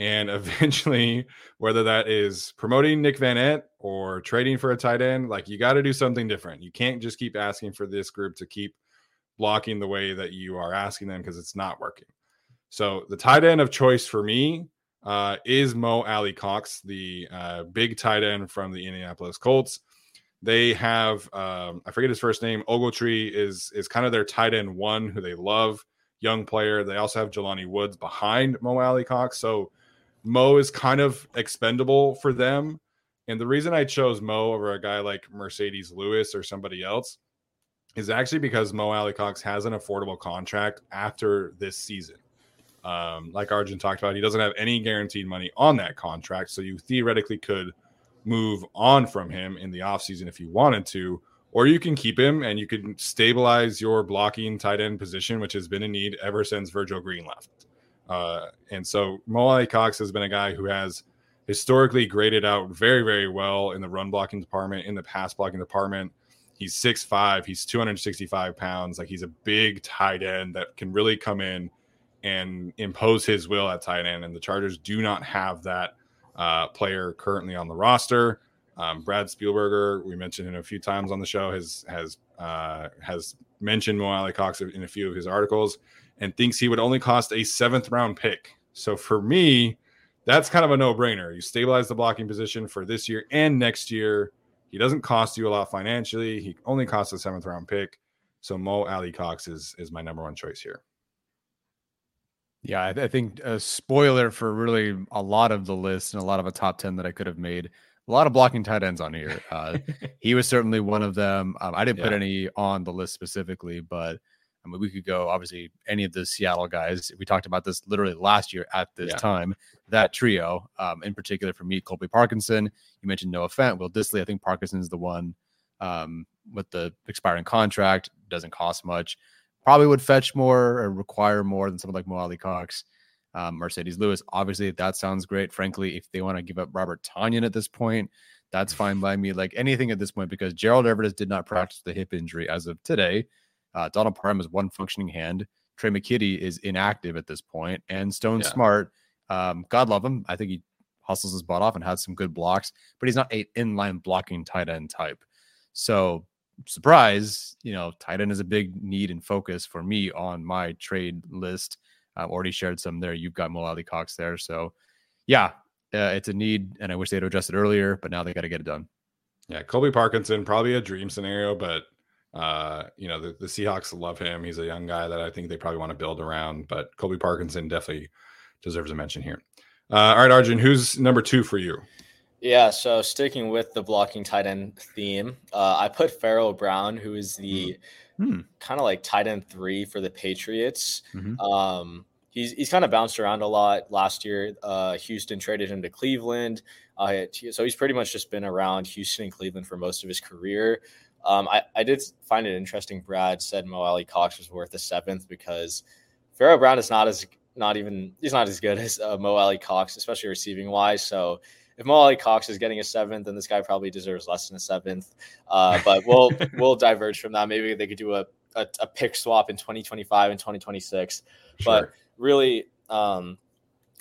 Speaker 1: And eventually, *laughs* whether that is promoting Nick Vannett or trading for a tight end, like you got to do something different. You can't just keep asking for this group to keep blocking the way that you are asking them because it's not working. So the tight end of choice for me uh, is Mo Alie-Cox, the uh, big tight end from the Indianapolis Colts. They have um, I forget his first name. Ogletree is is kind of their tight end one who they love, young player. They also have Jelani Woods behind Mo Alie-Cox. So Mo is kind of expendable for them. And the reason I chose Mo over a guy like Marcedes Lewis or somebody else is actually because Mo Alie-Cox has an affordable contract after this season. Um, like Arjun talked about, he doesn't have any guaranteed money on that contract. So you theoretically could move on from him in the offseason if you wanted to, or you can keep him and you can stabilize your blocking tight end position, which has been a need ever since Virgil Green left. Uh, and so Mo Alie-Cox has been a guy who has historically graded out very, very well in the run blocking department, in the pass blocking department. He's 6'5, he's 265 pounds. Like he's a big tight end that can really come in and impose his will at tight end. And the Chargers do not have that uh, player currently on the roster. Um, Brad Spielberger, we mentioned him a few times on the show, has has uh, has mentioned Mo Alie-Cox in a few of his articles, and thinks he would only cost a seventh round pick. So for me, that's kind of a no brainer. You stabilize the blocking position for this year and next year. He doesn't cost you a lot financially. He only costs a seventh round pick. So Mo Alie-Cox is is my number one choice here.
Speaker 3: Yeah, I, I think a spoiler for really a lot of the list and a lot of a top 10 that I could have made. A lot of blocking tight ends on here. Uh, *laughs* he was certainly one of them. Um, I didn't put any on the list specifically, but I mean, we could go obviously any of the Seattle guys. We talked about this literally last year at this
Speaker 1: Yeah.
Speaker 3: time. That trio, um, in particular for me, Colby Parkinson. You mentioned Noah Fant, Will Dissly. I think Parkinson is the one um, with the expiring contract. Doesn't cost much. Probably would fetch more or require more than someone like Mo Alie-Cox. Um, Marcedes Lewis, obviously, that sounds great. Frankly, if they want to give up Robert Tonyan at this point, that's fine by me. Like anything at this point, because Gerald Everett did not practice the hip injury as of today. Uh, Donald Parham has one functioning hand. Tre' McKitty is inactive at this point, and Stone
Speaker 1: Yeah.
Speaker 3: Smartt, um, God love him. I think he hustles his butt off and has some good blocks, but he's not a inline blocking tight end type. So, surprise, you know, tight end is a big need and focus for me on my trade list. I've already shared some there. You've got Mo Alie-Cox there, so yeah, uh, it's a need, and I wish they'd addressed it earlier, but now they got to get it done.
Speaker 1: Yeah, Colby Parkinson, probably a dream scenario, but uh, you know, the, the Seahawks love him. He's a young guy that I think they probably want to build around, but Colby Parkinson definitely deserves a mention here. Uh, all right, Arjun, who's number two for you?
Speaker 2: Yeah, so sticking with the blocking tight end theme, uh, I put Pharaoh Brown, who is the
Speaker 3: Hmm.
Speaker 2: kind of like tight end three for the Patriots.
Speaker 3: Mhm.
Speaker 2: Um, he's he's kind of bounced around a lot last year. Uh, Houston traded him to Cleveland, uh, so he's pretty much just been around Houston and Cleveland for most of his career. Um, I, I did find it interesting. Brad said Mo Alie-Cox was worth a seventh because Pharaoh Brown is not as not even he's not as good *laughs* as uh, Mo Alie-Cox, especially receiving wise. So if Mo Alie-Cox is getting a seventh, then this guy probably deserves less than a seventh. Uh, but we'll *laughs* we'll diverge from that. Maybe they could do a, a, a pick swap in 2025 and 2026. But really, um,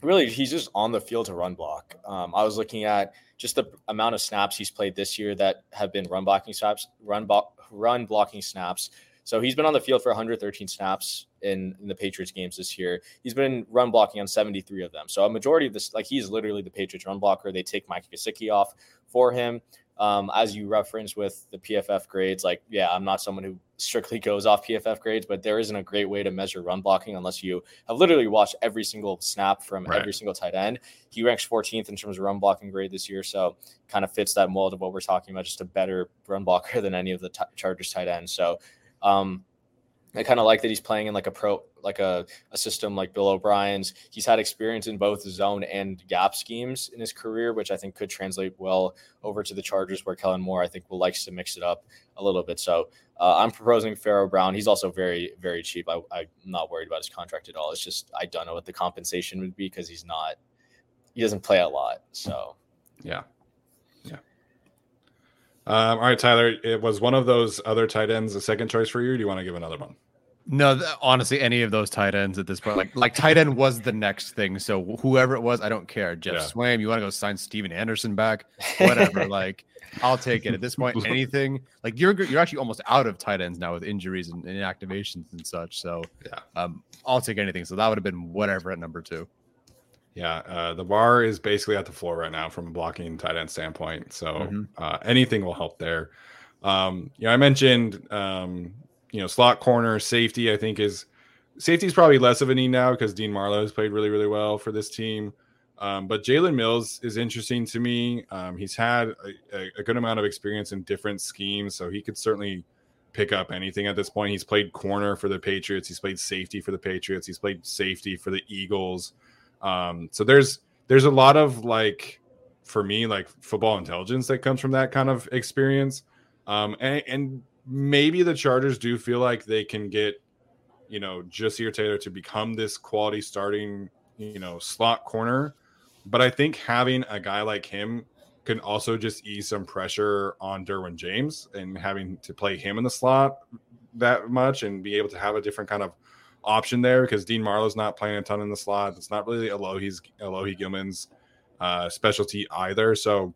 Speaker 2: really, he's just on the field to run block. Um, I was looking at just the amount of snaps he's played this year that have been run blocking snaps, run run blocking snaps. So he's been on the field for 113 snaps in, in the Patriots games this year. He's been run blocking on 73 of them. So a majority of this, like he's literally the Patriots run blocker. They take Mike Gesicki off for him. Um, as you referenced with the PFF grades, like, yeah, I'm not someone who strictly *laughs* goes off PFF grades, but there isn't a great way to measure run blocking unless you have literally watched every single snap from
Speaker 1: Right.
Speaker 2: every single tight end. He ranks 14th in terms of run blocking grade this year. So kind of fits that mold of what we're talking about, just a better run blocker *laughs* than any of the t- Chargers tight ends. So, um, I kind of like that he's playing in like a pro, like a, a system like Bill O'Brien's. He's had experience in both zone and gap schemes in his career, which I think could translate well over to the Chargers, where Kellen Moore I think will likes to mix it up a little bit. So uh, I'm proposing Pharaoh Brown. He's also very very cheap. I, I'm not worried about his contract at all. It's just I don't know what the compensation would be because he's not he doesn't play a lot. So.
Speaker 1: Yeah. Um, all right, Tyler. It was one of those other tight ends a second choice for you. Do you want to give another one?
Speaker 3: No, th- honestly, any of those tight ends at this point, like like tight end was the next thing. So whoever it was, I don't care. Geoff
Speaker 1: Yeah.
Speaker 3: Swaim, you want to go sign Stephen Anderson back? Whatever. *laughs* like I'll take it at this point. Anything like you're you're actually almost out of tight ends now with injuries and, and inactivations and such. So
Speaker 1: Yeah.
Speaker 3: um, I'll take anything. So that would have been whatever at number two.
Speaker 1: Yeah, uh, the bar is basically at the floor right now from a blocking tight end standpoint. So
Speaker 3: Mhm.
Speaker 1: uh, anything will help there. Um, you know, I mentioned um, you know slot corner safety. I think is safety is probably less of a need now because Dean Marlowe has played really really well for this team. Um, but Jalen Mills is interesting to me. Um, he's had a, a good amount of experience in different schemes, so he could certainly pick up anything at this point. He's played corner for the Patriots. He's played safety for the Patriots. He's played safety for the Eagles. Um, so there's there's a lot of like for me like football intelligence that comes from that kind of experience. Um, and, and maybe the Chargers do feel like they can get you know Ja'Sir Taylor to become this quality starting you know slot corner. But I think having a guy like him can also just ease some pressure on Derwin James and having to play him in the slot that much and be able to have a different kind of option there because Dean Marlowe's not playing a ton in the slot. It's not really Alohi's Alohi Gilman's uh, specialty either. So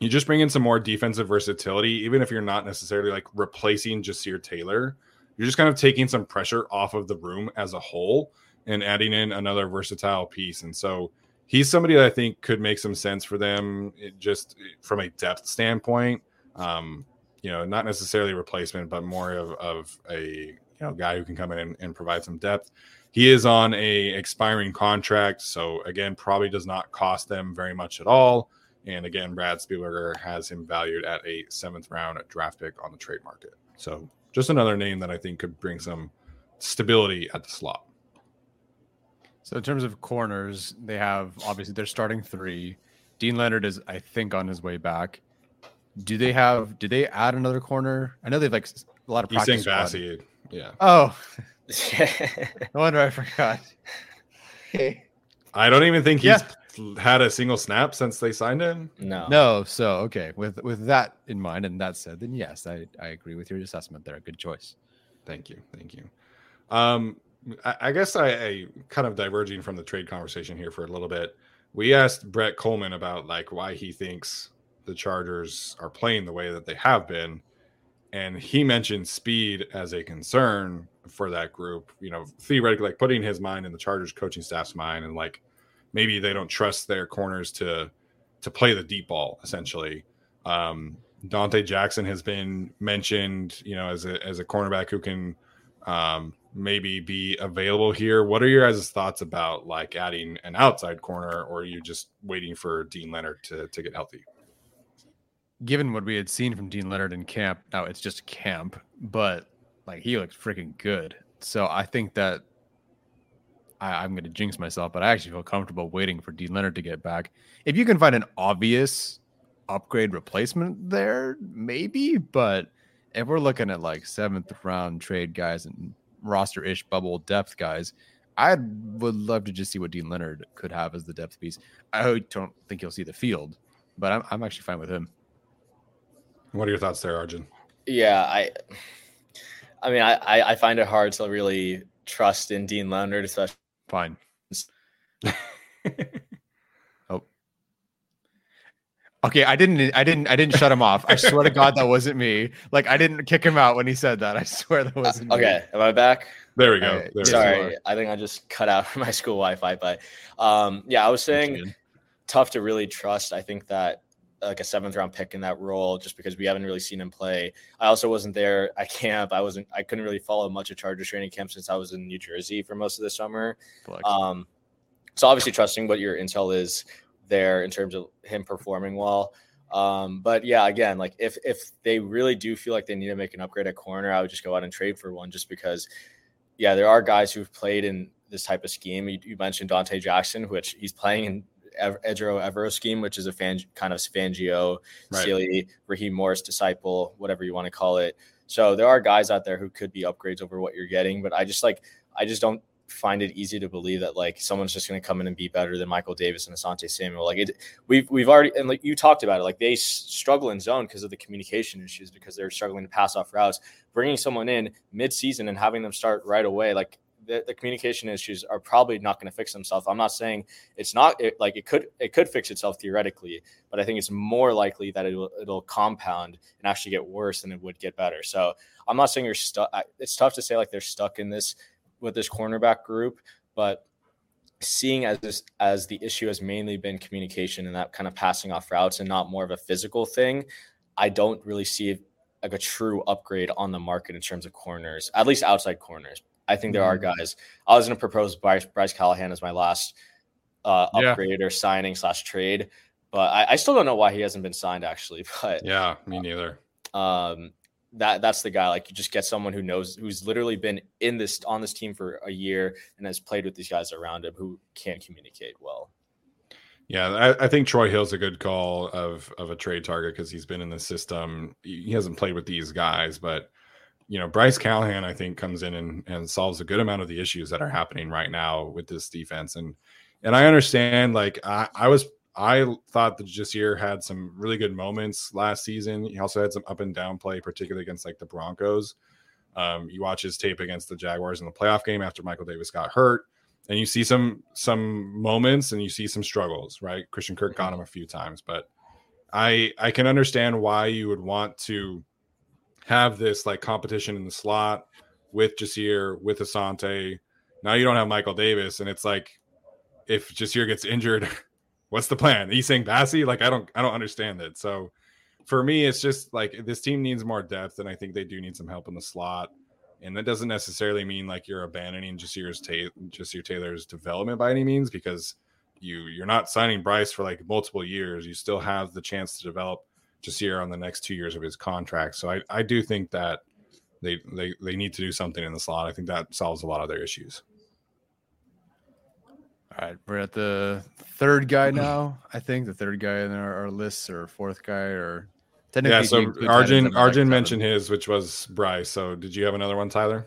Speaker 1: you just bring in some more defensive versatility, even if you're not necessarily like replacing Ja'Sir Taylor. You're just kind of taking some pressure off of the room as a whole and adding in another versatile piece. And so he's somebody that I think could make some sense for them it just from a depth standpoint. Um, you know, not necessarily replacement, but more of, of a you know guy who can come in and, and provide some depth. he is on a expiring contract, so again, probably does not cost them very much at all. And again, Brad Spielberger has him valued at a seventh round draft pick on the trade market. So just another name that I think could bring some stability at the slot.
Speaker 3: So in terms of corners, they have obviously they're starting three. Deane Leonard is, I think, on his way back. Do they have? Do they add another corner? I know they've like a lot of
Speaker 1: He's
Speaker 3: practice.
Speaker 1: saying
Speaker 3: squad.
Speaker 1: Bassey. Yeah.
Speaker 3: Oh, *laughs* no wonder I forgot.
Speaker 1: I don't even think he's
Speaker 3: Yeah.
Speaker 1: had a single snap since they signed him.
Speaker 2: no.
Speaker 3: No, so okay. With with that in mind and that said, then yes, I, I agree with your assessment there. Good choice.
Speaker 1: Thank you. Thank you. Um, I, I guess I, I kind of diverging from the trade conversation here for a little bit. We asked Brett Coleman about like why he thinks the Chargers are playing the way that they have been. And he mentioned speed as a concern for that group, you know, theoretically, like putting his mind in the Chargers coaching staff's mind and like maybe they don't trust their corners to to play the deep ball essentially. Um, Donte Jackson has been mentioned, you know, as a as a cornerback who can um, maybe be available here. What are your guys' thoughts about like adding an outside corner, or are you just waiting for Deane Leonard to to get healthy?
Speaker 3: Given what we had seen from Deane Leonard in camp, now it's just camp, but like he looked freaking good. So I think that I, I'm going to jinx myself, but I actually feel comfortable waiting for Deane Leonard to get back. If you can find an obvious upgrade replacement there, maybe. But if we're looking at like seventh round trade guys and roster ish bubble depth guys, I would love to just see what Deane Leonard could have as the depth piece. I don't think he'll see the field, but I'm, I'm actually fine with him.
Speaker 1: What are your thoughts there, Arjun?
Speaker 2: Yeah, I. I mean, I, I find it hard to really trust in Deane Leonard, especially.
Speaker 3: Fine. *laughs* oh. Okay, I didn't I didn't I didn't shut him off. I swear to God that wasn't me. Like I didn't kick him out when he said that. I swear that wasn't me.
Speaker 2: Okay, am I back?
Speaker 1: There we go.
Speaker 3: Right.
Speaker 1: There.
Speaker 2: Sorry, I think I just cut out *laughs* my school Wi-Fi. But um, yeah, I was saying tough to really trust. I think that like a seventh round pick in that role, just because we haven't really seen him play. I also wasn't there at camp. I wasn't. I couldn't really follow much of Chargers training camp since I was in New Jersey for most of the summer. Um, so obviously trusting what your intel is there in terms of him performing well. Um, but yeah, again, like if if they really do feel like they need to make an upgrade at corner, I would just go out and trade for one, just because. Yeah, there are guys who've played in this type of scheme. You, you mentioned Donte Jackson, which he's playing in Ejiro Evero scheme, which is a fan kind of Fangio,
Speaker 1: Right.
Speaker 2: Sealy, Raheem Morris disciple, whatever you want to call it. So there are guys out there who could be upgrades over what you're getting, but I just like I just don't find it easy to believe that like someone's just going to come in and be better than Michael Davis and Asante Samuel. Like it, we've we've already and like you talked about it, like they struggle in zone because of the communication issues because they're struggling to pass off routes. Bringing someone in mid-season and having them start right away, like the, the communication issues are probably not going to fix themselves. I'm not saying it's not it, like it could it could fix itself theoretically, but I think it's more likely that it'll it'll compound and actually get worse than it would get better. So I'm not saying you're stuck. It's tough to say like they're stuck in this with this cornerback group, but seeing as this as the issue has mainly been communication and that kind of passing off routes and not more of a physical thing, I don't really see like a true upgrade on the market in terms of corners, at least outside corners. I think there are guys. I was going to propose Bryce, Bryce Callahan as my last uh,
Speaker 3: Yeah.
Speaker 2: upgrade or signing slash trade, but I, I still don't know why he hasn't been signed actually. *laughs* But
Speaker 1: Yeah, me neither.
Speaker 2: um that that's the guy like you just get someone who knows who's literally been in this on this team for a year and has played with these guys around him who can't communicate well
Speaker 1: Yeah, I, I think Troy Hill's a good call of of a trade target because he's been in the system. He hasn't played with these guys, but you know, Bryce Callahan, I think, comes in and, and solves a good amount of the issues that are happening right now with this defense. And and I understand, like I, I was I thought that Ja'Sir had some really good moments last season. He also had some up and down play, particularly against like the Broncos. Um, you watch his tape against the Jaguars in the playoff game after Michael Davis got hurt and you see some some moments and you see some struggles right christian kirk got him a few times but i i can understand why you would want to have this like competition in the slot with jasir with asante now you don't have michael davis and it's like if jasir gets injured *laughs* what's the plan he's saying Bassey? like i don't i don't understand it so for me it's just like this team needs more depth and i think they do need some help in the slot And that doesn't necessarily mean like you're abandoning Ja'Sir's ta- Ja'Sir Taylor's development by any means, because you you're not signing Bryce for like multiple years. You still have the chance to develop Ja'Sir on the next two years of his contract. So I, I do think that they, they they need to do something in the slot. I think that solves a lot of their issues.
Speaker 3: All right, we're at the third guy now. I think the third guy in our, our list or fourth guy or technically.
Speaker 1: yeah. So Arjun Arjun mentioned his, which was Bryce. So did you have another one, Tyler?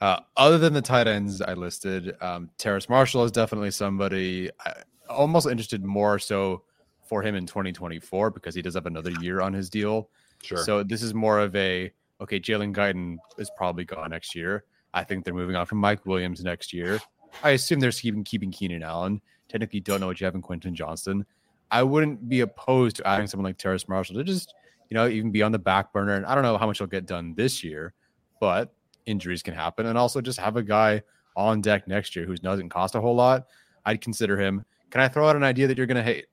Speaker 3: Uh, other than the tight ends I listed, um, Terrace Marshall is definitely somebody I, almost interested more so for him in 2024 because he does have another year on his deal.
Speaker 1: Sure.
Speaker 3: So this is more of a okay. Jalen Guyton is probably gone next year. I think they're moving on from Mike Williams next year. I assume they're keeping keeping Keenan Allen. Technically, don't know what you have in Quentin Johnston. I wouldn't be opposed to adding someone like Terrace Marshall to just you know even be on the back burner. And I don't know how much he'll get done this year, but injuries can happen. And also just have a guy on deck next year who doesn't cost a whole lot. I'd consider him. Can I throw out an idea that you're going to hate?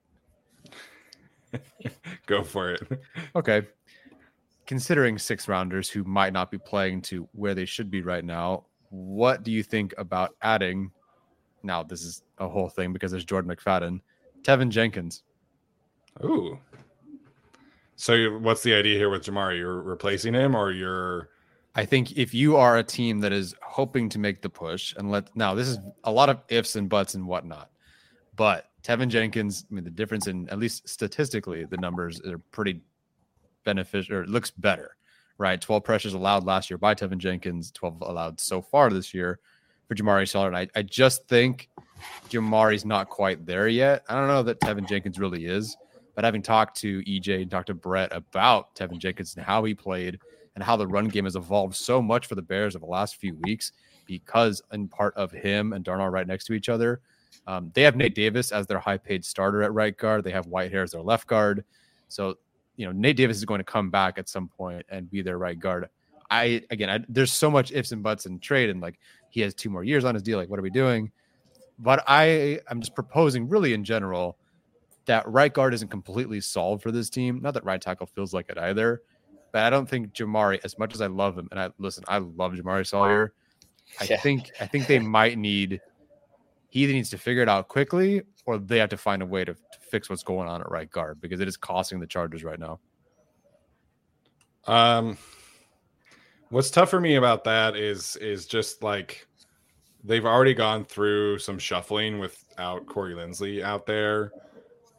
Speaker 3: *laughs*
Speaker 1: Go for it.
Speaker 3: Okay. Considering six rounders who might not be playing to where they should be right now, what do you think about adding? Now, this is a whole thing because there's Jordan McFadden, Teven Jenkins.
Speaker 1: Ooh. So, what's the idea here with Jamaree? You're replacing him, or you're?
Speaker 3: I think if you are a team that is hoping to make the push, and let now this is a lot of ifs and buts and whatnot, but Teven Jenkins, I mean, the difference in at least statistically, the numbers are pretty beneficial or looks better right? 12 pressures allowed last year by Teven Jenkins, 12 allowed so far this year for Jamaree Salyer. And I, I just think Jamaree's not quite there yet. I don't know that Teven Jenkins really is, but having talked to EJ and talked to Brett about Teven Jenkins and how he played and how the run game has evolved so much for the Bears over the last few weeks because in part of him and Darnell right next to each other. Um, they have Nate Davis as their high paid starter at right guard. They have Whitehair as their left guard. So you know Nate Davis is going to come back at some point and be their right guard. I again, I, there's so much ifs and buts in trade, and like he has two more years on his deal. Like, what are we doing? But I I'm just proposing, really in general, that right guard isn't completely solved for this team. Not that right tackle feels like it either, but I don't think Jamaree, as much as I love him, and I listen, I love Jamaree Salyer. I yeah. think I think they might need he either needs to figure it out quickly or they have to find a way to, to fix what's going on at right guard because it is costing the Chargers right now.
Speaker 1: Um, what's tough for me about that is is just like they've already gone through some shuffling without Corey Linsley out there.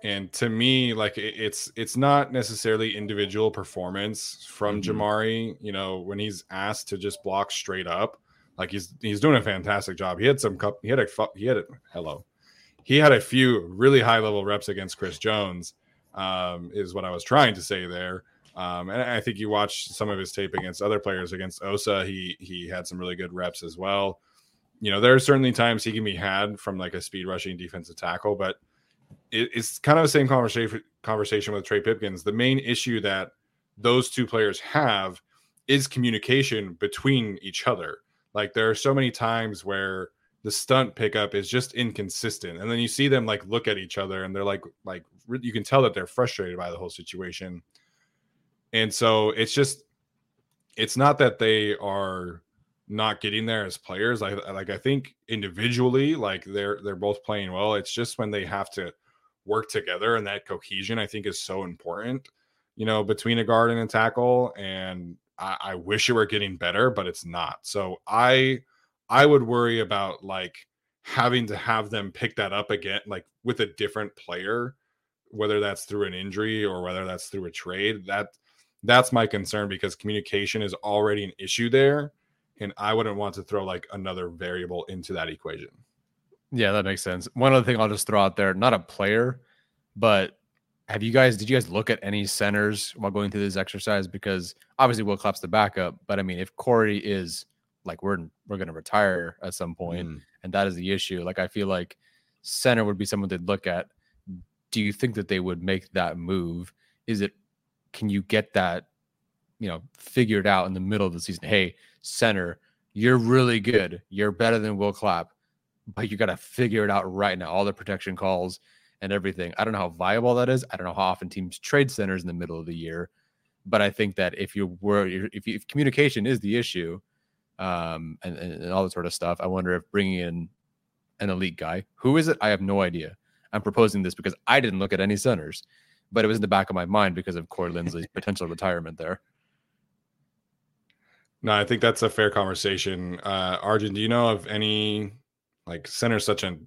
Speaker 1: And to me, like it, it's it's not necessarily individual performance from mm-hmm. Jamaree. You know, when he's asked to just block straight up, like he's he's doing a fantastic job. He had some cup. He had a he had a hello. He had a few really high level reps against Chris Jones. Um, is what I was trying to say there. Um, and I think you watch some of his tape against other players against Osa. He he had some really good reps as well. You know, there are certainly times he can be had from like a speed rushing defensive tackle, but it, it's kind of the same conversation conversation with Trey Pipkins. The main issue that those two players have is communication between each other. Like there are so many times where the stunt pickup is just inconsistent, and then you see them like look at each other, and they're like, like you can tell that they're frustrated by the whole situation. And so it's just, it's not that they are not getting there as players. Like, like I think individually, like they're they're both playing well. It's just when they have to work together, and that cohesion I think is so important. You know, between a guard and a tackle, and I, I wish it were getting better, but it's not. So I I would worry about like having to have them pick that up again, like with a different player, whether that's through an injury or whether that's through a trade. That that's my concern because communication is already an issue there. And I wouldn't want to throw like another variable into that equation.
Speaker 3: Yeah, that makes sense. One other thing I'll just throw out there, not a player, but have you guys did you guys look at any centers while going through this exercise? Because obviously Will Clapp's the backup, but I mean if Corey is like we're we're gonna retire at some point, mm. and that is the issue. Like I feel like center would be someone they'd look at. Do you think that they would make that move? Is it can you get that, you know, figured out in the middle of the season? Hey, center, you're really good. You're better than Will Clapp, but you got to figure it out right now. All the protection calls, and everything. I don't know how viable that is. I don't know how often teams trade centers in the middle of the year, but I think that if you were if, you, if communication is the issue, um, and, and, all that sort of stuff. I wonder if bringing in an elite guy, who is it? I have no idea. I'm proposing this because I didn't look at any centers, but it was in the back of my mind because of Corey Linsley's *laughs* potential retirement there.
Speaker 1: No, I think that's a fair conversation. Uh, Arjun, do you know of any like center such a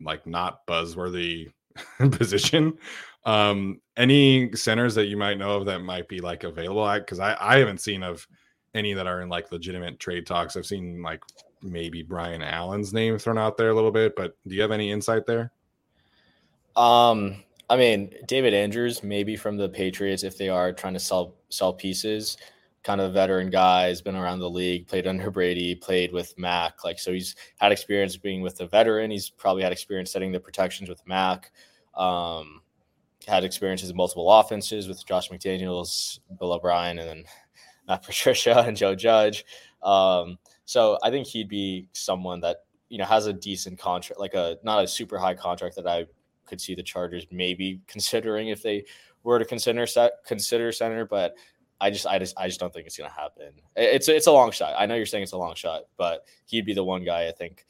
Speaker 1: like not buzzworthy *laughs* position? Um, any centers that you might know of that might be like available? Because I, I haven't seen of any that are in like legitimate trade talks. I've seen like maybe Brian Allen's name thrown out there a little bit, but do you have any insight there?
Speaker 2: Um, I mean, David Andrews, maybe from the Patriots, if they are trying to sell sell pieces, kind of a veteran guy, has been around the league, played under Brady, played with Mac. Like, so he's had experience being with a veteran. He's probably had experience setting the protections with Mac. Um, had experiences in multiple offenses with Josh McDaniels, Bill O'Brien, and then *laughs* Matt Patricia and Joe Judge. Um, so I think he'd be someone that you know has a decent contract, like a not a super high contract that I could see the Chargers maybe considering if they were to consider consider center, but I just I just I just don't think it's gonna happen. It's it's a long shot. I know you're saying it's a long shot, but he'd be the one guy I think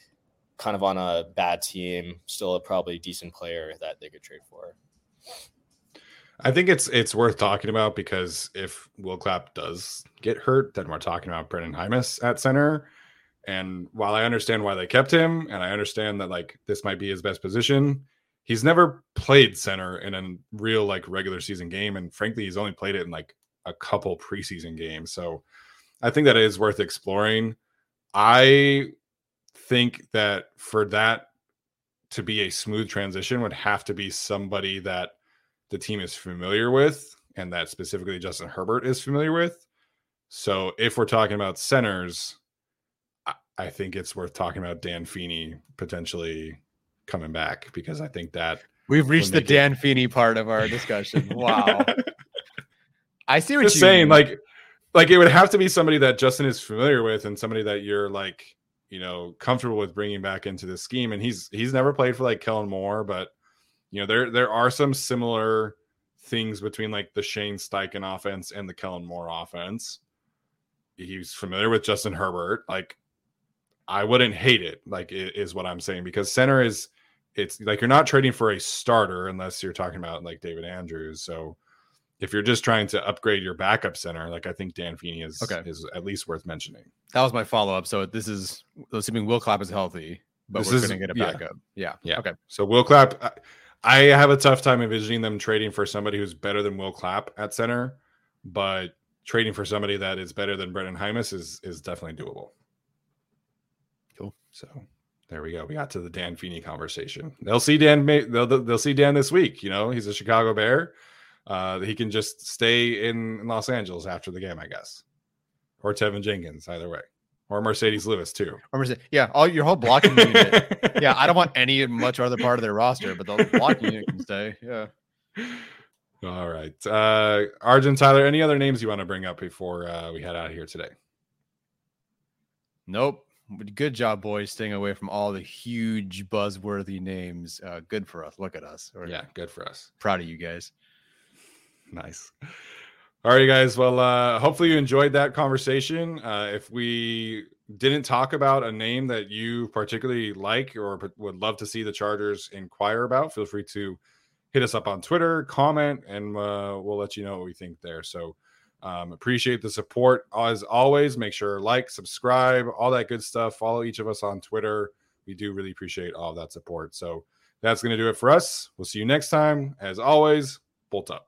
Speaker 2: kind of on a bad team, still a probably decent player that they could trade for.
Speaker 1: I think it's it's worth talking about because if Will Clapp does get hurt, then we're talking about Brendan Jaimes at center. And while I understand why they kept him, and I understand that like this might be his best position, he's never played center in a real like regular season game. And frankly, he's only played it in like a couple preseason games. So I think that is worth exploring. I think that for that to be a smooth transition would have to be somebody that the team is familiar with and that specifically Justin Herbert is familiar with. So if we're talking about centers, I, I think it's worth talking about Dan Feeney potentially coming back because I think that
Speaker 3: we've reached the Dan it... Feeney part of our discussion. *laughs* Wow. I see what
Speaker 1: you're saying. Like, like it would have to be somebody that Justin is familiar with and somebody that you're like, you know, comfortable with bringing back into the scheme. And he's he's never played for like Kellen Moore, but you know there there are some similar things between like the Shane Steichen offense and the Kellen Moore offense. He's familiar with Justin Herbert. Like I wouldn't hate it. Like is what I'm saying because center is it's like you're not trading for a starter unless you're talking about like David Andrews. So if you're just trying to upgrade your backup center, like I think Dan Feeney is okay. is at least worth mentioning.
Speaker 3: That was my follow up. So this is assuming Will Clapp is healthy, but this we're going to get a backup. Yeah.
Speaker 1: yeah.
Speaker 3: yeah.
Speaker 1: Okay. So Will Clapp, I have a tough time envisioning them trading for somebody who's better than Will Clapp at center, but trading for somebody that is better than Brendan Jaimes is is definitely doable.
Speaker 3: Cool.
Speaker 1: So there we go. We got to the Dan Feeney conversation. They'll see Dan. They'll they'll see Dan this week. You know, he's a Chicago Bear. Uh, he can just stay in Los Angeles after the game, I guess, or Teven Jenkins, either way or Marcedes Lewis too.
Speaker 3: Or Marcedes, yeah, all your whole blocking *laughs* unit. yeah, I don't want any much other part of their roster, but the blocking unit can stay. Yeah.
Speaker 1: All right, uh, Arjun Tyler. Any other names you want to bring up before uh, we head out of here today?
Speaker 3: Nope. Good job, boys, staying away from all the huge buzzworthy names. Uh, good for us. Look at us.
Speaker 1: We're yeah, good for us.
Speaker 3: Proud of you guys. *laughs*
Speaker 1: Nice. All right, guys. Well, uh, hopefully you enjoyed that conversation. Uh, if we didn't talk about a name that you particularly like or would love to see the Chargers inquire about, feel free to hit us up on Twitter, comment, and uh, we'll let you know what we think there. So, um, appreciate the support as always. Make sure like, subscribe, all that good stuff. Follow each of us on Twitter. We do really appreciate all that support. So that's going to do it for us. We'll see you next time. As always, bolt up.